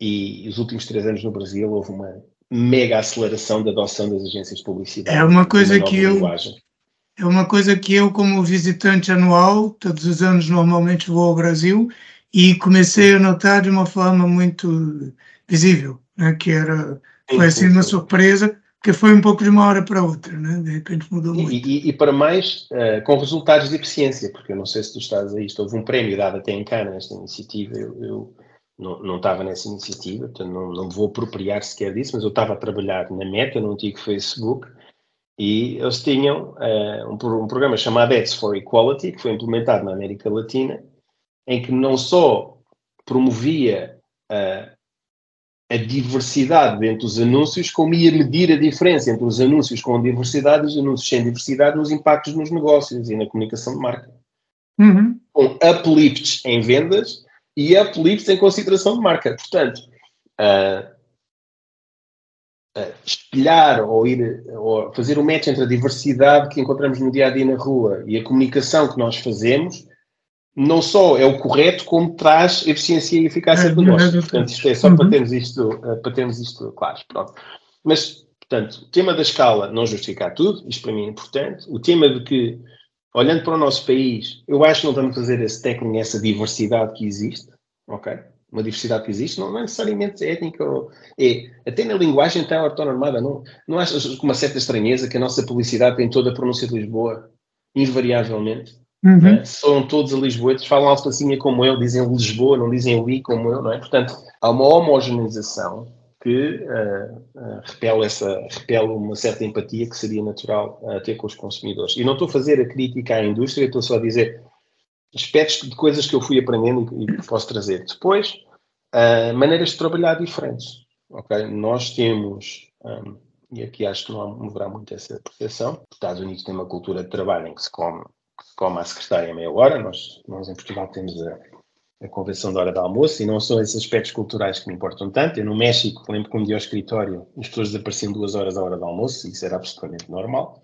e os últimos três anos no Brasil houve uma mega aceleração da adoção das agências de publicidade. É uma coisa uma que eu linguagem. é uma coisa que eu como visitante anual todos os anos normalmente vou ao Brasil e comecei a notar de uma forma muito visível, né? que era, foi assim uma surpresa, que foi um pouco de uma hora para outra, né? de repente mudou muito. E, e, e para mais, uh, com resultados de eficiência, porque eu não sei se tu estás a isto, houve um prémio dado até em Cana nesta iniciativa, eu, eu não, não estava nessa iniciativa, portanto não, não vou apropriar sequer disso, mas eu estava a trabalhar na Meta, no antigo Facebook, e eles tinham uh, um, um, programa chamado Ads for Equality, que foi implementado na América Latina, em que não só promovia uh, a diversidade dentro dos anúncios, como ia medir a diferença entre os anúncios com diversidade e os anúncios sem diversidade nos impactos nos negócios e na comunicação de marca. Uhum. Com uplifts em vendas e uplifts em consideração de marca. Portanto, uh, uh, espelhar ou ir ou fazer o um match entre a diversidade que encontramos no dia a dia na rua e a comunicação que nós fazemos não só é o correto, como traz eficiência e eficácia é, do negócio. Portanto, isto é só uhum. para, termos isto, eh, para termos isto claro. Pronto. Mas, portanto, o tema da escala não justificar tudo, isto para mim é importante. O tema de que, olhando para o nosso país, eu acho que não estamos a fazer esse técnico, essa diversidade que existe, ok? Uma diversidade que existe, não, é necessariamente étnica, ou, é, até na linguagem está autonormada, não, não achas com uma certa estranheza que a nossa publicidade tem toda a pronúncia de Lisboa, invariavelmente? Uhum. Né? São todos lisboetas, falam alfacinha como eu, dizem Lisboa, não dizem Li como eu, não é? Portanto, há uma homogeneização que uh, uh, repele, essa, repele uma certa empatia que seria natural uh, ter com os consumidores. E não estou a fazer a crítica à indústria, estou só a dizer aspectos de coisas que eu fui aprendendo e que posso trazer. Depois, uh, maneiras de trabalhar diferentes. Okay? Nós temos, um, e aqui acho que não haverá muito essa percepção, os Estados Unidos têm uma cultura de trabalho em que se come como a secretária meia hora, nós, nós em Portugal temos a, a convenção da hora de almoço e não são esses aspectos culturais que me importam tanto. Eu no México lembro que um dia ao escritório as pessoas desapareciam duas horas à hora do almoço, e isso era absolutamente normal.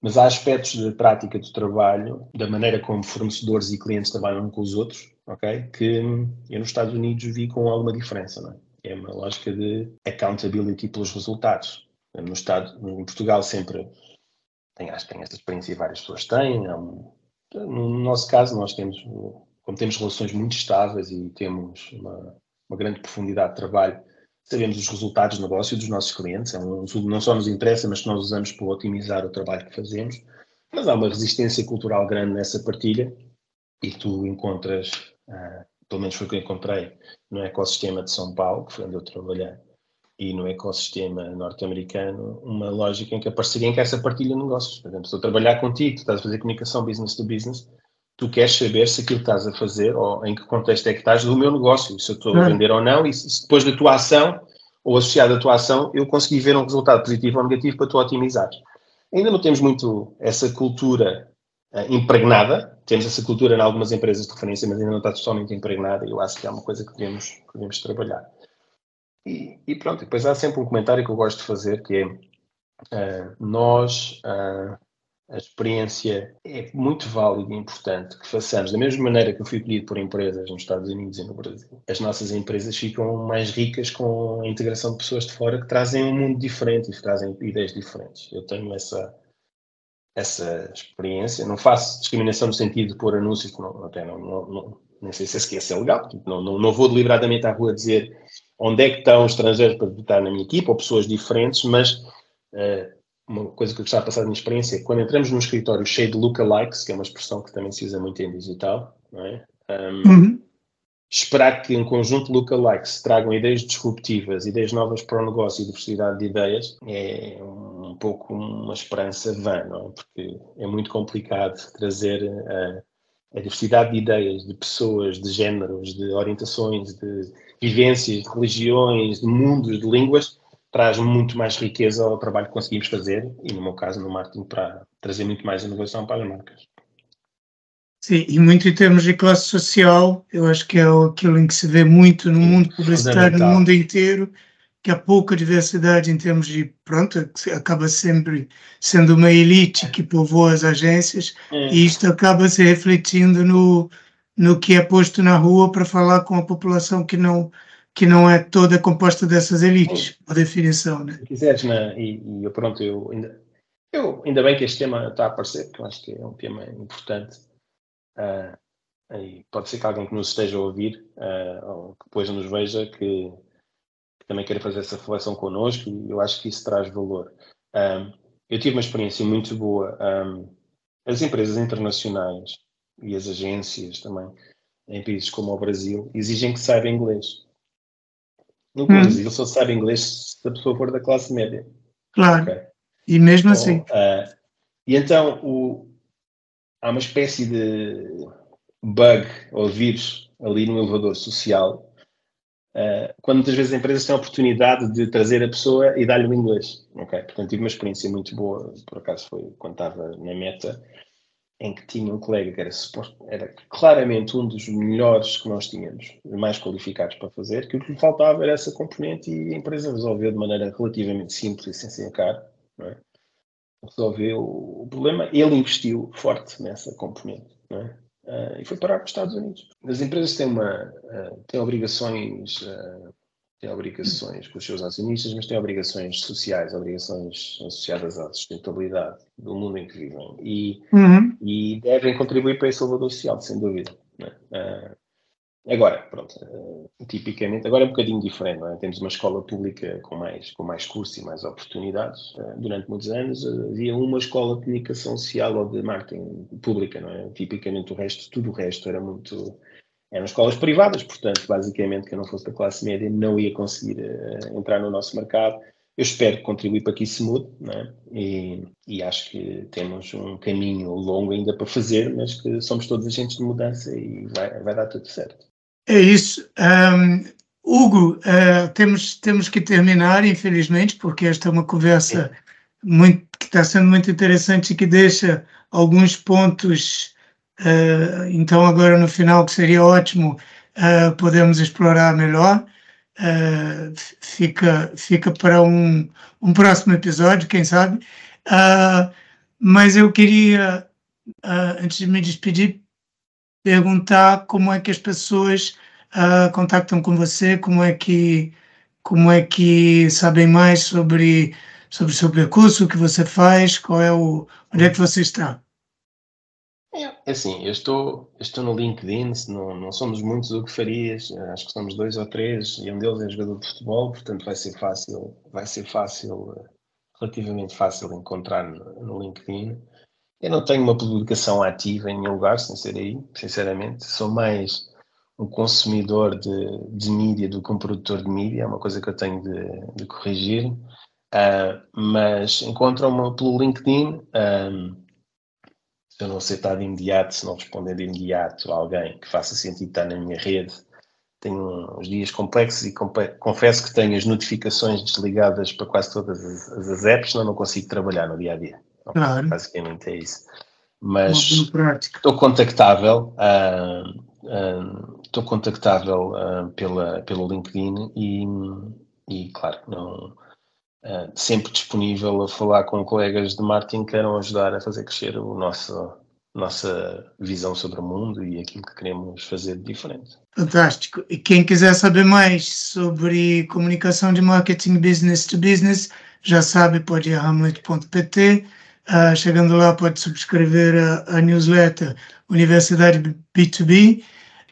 Mas há aspectos de prática do trabalho, da maneira como fornecedores e clientes trabalham com os outros, ok? Que eu nos Estados Unidos vi com alguma diferença, não é? É uma lógica de accountability pelos resultados. No Estado, em Portugal sempre tem, acho que tem esta experiência e várias pessoas têm. É no nosso caso, nós temos, como temos relações muito estáveis e temos uma, uma grande profundidade de trabalho, sabemos os resultados do negócio dos nossos clientes. É um, não só nos interessa, mas que nós usamos para otimizar o trabalho que fazemos. Mas há uma resistência cultural grande nessa partilha e tu encontras, uh, pelo menos foi o que eu encontrei no ecossistema de São Paulo, que foi onde eu trabalhei, e no ecossistema norte-americano uma lógica em que a parceria em que essa partilha negócios. Por exemplo, se eu trabalhar contigo, tu estás a fazer comunicação business to business, tu queres saber se aquilo que estás a fazer ou em que contexto é que estás do meu negócio, se eu estou a vender ou não, e se depois da tua ação ou associado à tua ação eu consegui ver um resultado positivo ou negativo para tu otimizar. Ainda não temos muito essa cultura uh, impregnada, temos essa cultura em algumas empresas de referência, mas ainda não está totalmente impregnada e eu acho que é uma coisa que devemos, que devemos trabalhar. E, pronto, depois há sempre um comentário que eu gosto de fazer, que é uh, nós, uh, a experiência é muito válida e importante que façamos, da mesma maneira que eu fui pedido por empresas nos Estados Unidos e no Brasil. As nossas empresas ficam mais ricas com a integração de pessoas de fora que trazem um mundo diferente e trazem ideias diferentes. Eu tenho essa, essa experiência. Não faço discriminação no sentido de pôr anúncios, não, até não, não, não, não sei se esse é legal. Não, não, não vou deliberadamente à rua dizer onde é que estão estrangeiros para votar na minha equipa, ou pessoas diferentes, mas uh, uma coisa que eu gostava de passar da minha experiência é que quando entramos num escritório cheio de lookalikes, que é uma expressão que também se usa muito em digital, não é? Um, uhum. Esperar que um conjunto de lookalikes tragam ideias disruptivas, ideias novas para o negócio e diversidade de ideias é um pouco uma esperança vã, não é? Porque é muito complicado trazer uh, a diversidade de ideias, de pessoas, de géneros, de orientações, de vivências, de religiões, de mundos, de línguas, traz muito mais riqueza ao trabalho que conseguimos fazer e, no meu caso, no marketing, para trazer muito mais inovação para as marcas. Sim, e muito em termos de classe social, eu acho que é aquilo em que se vê muito no mundo publicitário, no mundo inteiro, que há pouca diversidade em termos de, pronto, acaba sempre sendo uma elite que povoa as agências é. e isto acaba se refletindo no, no que é posto na rua para falar com a população que não que não é toda composta dessas elites, por definição, né? Se quiseres, né? e, e eu pronto, eu ainda, eu ainda bem que este tema está a aparecer, porque eu acho que é um tema importante. Uh, e pode ser que alguém que nos esteja a ouvir, uh, ou que depois nos veja, que, que, também queira fazer essa reflexão connosco e eu acho que isso traz valor. Um, eu tive uma experiência muito boa. Um, as empresas internacionais e as agências também, em países como o Brasil, exigem que saiba inglês. No hum. Brasil só sabe inglês se a pessoa for da classe média. Claro. Okay? E mesmo então, assim. Uh, e então o, há uma espécie de bug ou vírus ali no elevador social, uh, quando muitas vezes as empresas têm a oportunidade de trazer a pessoa e dar-lhe o inglês. Okay? Portanto, tive uma experiência muito boa, por acaso foi quando estava na meta, em que tinha um colega que era, era claramente um dos melhores que nós tínhamos, mais qualificados para fazer, que o que lhe faltava era essa componente e a empresa resolveu de maneira relativamente simples e sem ser caro. É? Resolveu o problema. Ele investiu forte nessa componente. É? Uh, e foi parar para os Estados Unidos. As empresas têm, uma, uh, têm obrigações, uh, têm obrigações com os seus acionistas, mas têm obrigações sociais, obrigações associadas à sustentabilidade do mundo em que vivem e, uhum. e devem contribuir para esse elevador social, sem dúvida. Né? Agora, pronto, uh, tipicamente, agora é um bocadinho diferente, é? Temos uma escola pública com mais, com mais cursos e mais oportunidades. Uh, durante muitos anos uh, havia uma escola de comunicação social ou de marketing pública, não é? Tipicamente o resto, tudo o resto era muito. Eram escolas privadas, portanto, basicamente, quem não fosse da classe média não ia conseguir entrar no nosso mercado. Eu espero contribuir para que isso mude, é? e, e, acho que temos um caminho longo ainda para fazer, mas que somos todos agentes de mudança e vai, vai dar tudo certo. É isso. Um, Hugo, uh, temos, temos que terminar, infelizmente, porque esta é uma conversa muito, que está sendo muito interessante e que deixa alguns pontos. Uh, então, agora no final, que seria ótimo uh, podermos explorar melhor. Uh, fica, fica para um, um próximo episódio, quem sabe. mas eu queria, antes de me despedir, perguntar como é que as pessoas contactam com você, como é que como é que sabem mais sobre sobre o seu percurso, o que você faz, qual é o onde é que você está? É assim, eu estou, estou no LinkedIn, não, não somos muitos o que farias, acho que somos dois ou três, e um deles é jogador de futebol, portanto vai ser fácil, vai ser fácil, relativamente fácil encontrar no, no LinkedIn. Eu não tenho uma publicação ativa em nenhum lugar, sem ser aí, sinceramente. Sou mais um consumidor de, de mídia do que um produtor de mídia, é uma coisa que eu tenho de, de corrigir. Uh, mas encontram-me pelo LinkedIn. Um, se eu não aceitar de imediato, se não responder de imediato a alguém que faça sentido estar na minha rede, tenho uns dias complexos e confesso que tenho as notificações desligadas para quase todas as, as apps, senão não consigo trabalhar no dia a dia. Claro. Basicamente é isso. Mas estou contactável, uh, uh, estou contactável uh, pela, pelo LinkedIn e, e claro, não, sempre disponível a falar com colegas de marketing que queiram ajudar a fazer crescer o nosso, nossa visão sobre o mundo e aquilo que queremos fazer de diferente. Fantástico. E quem quiser saber mais sobre comunicação de marketing business to business, já sabe, pode ir a hamlet.pt Uh, chegando lá, pode subscrever a, a, newsletter Universidade B2B.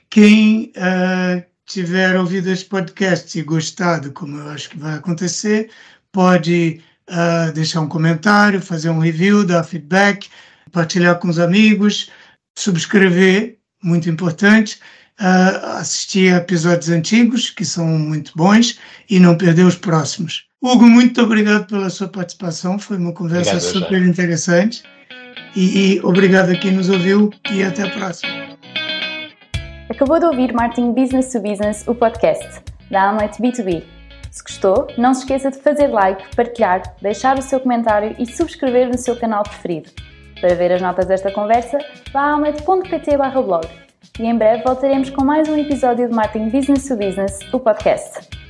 Quem uh, tiver ouvido este podcast e gostado, como eu acho que vai acontecer, pode uh, deixar um comentário, fazer um review, dar feedback, partilhar com os amigos, subscrever, muito importante, assistir a episódios antigos, que são muito bons, e não perder os próximos. Hugo, muito obrigado pela sua participação, foi uma conversa obrigado, super já. interessante. E, e obrigado a quem nos ouviu e até a próxima. Acabou de ouvir Martin Business to Business, o podcast da Amlet B2B. Se gostou, não se esqueça de fazer like, partilhar, deixar o seu comentário e subscrever no seu canal preferido. Para ver as notas desta conversa, vá a amlet.pt blog. E em breve voltaremos com mais um episódio de Martin Business to Business, o podcast.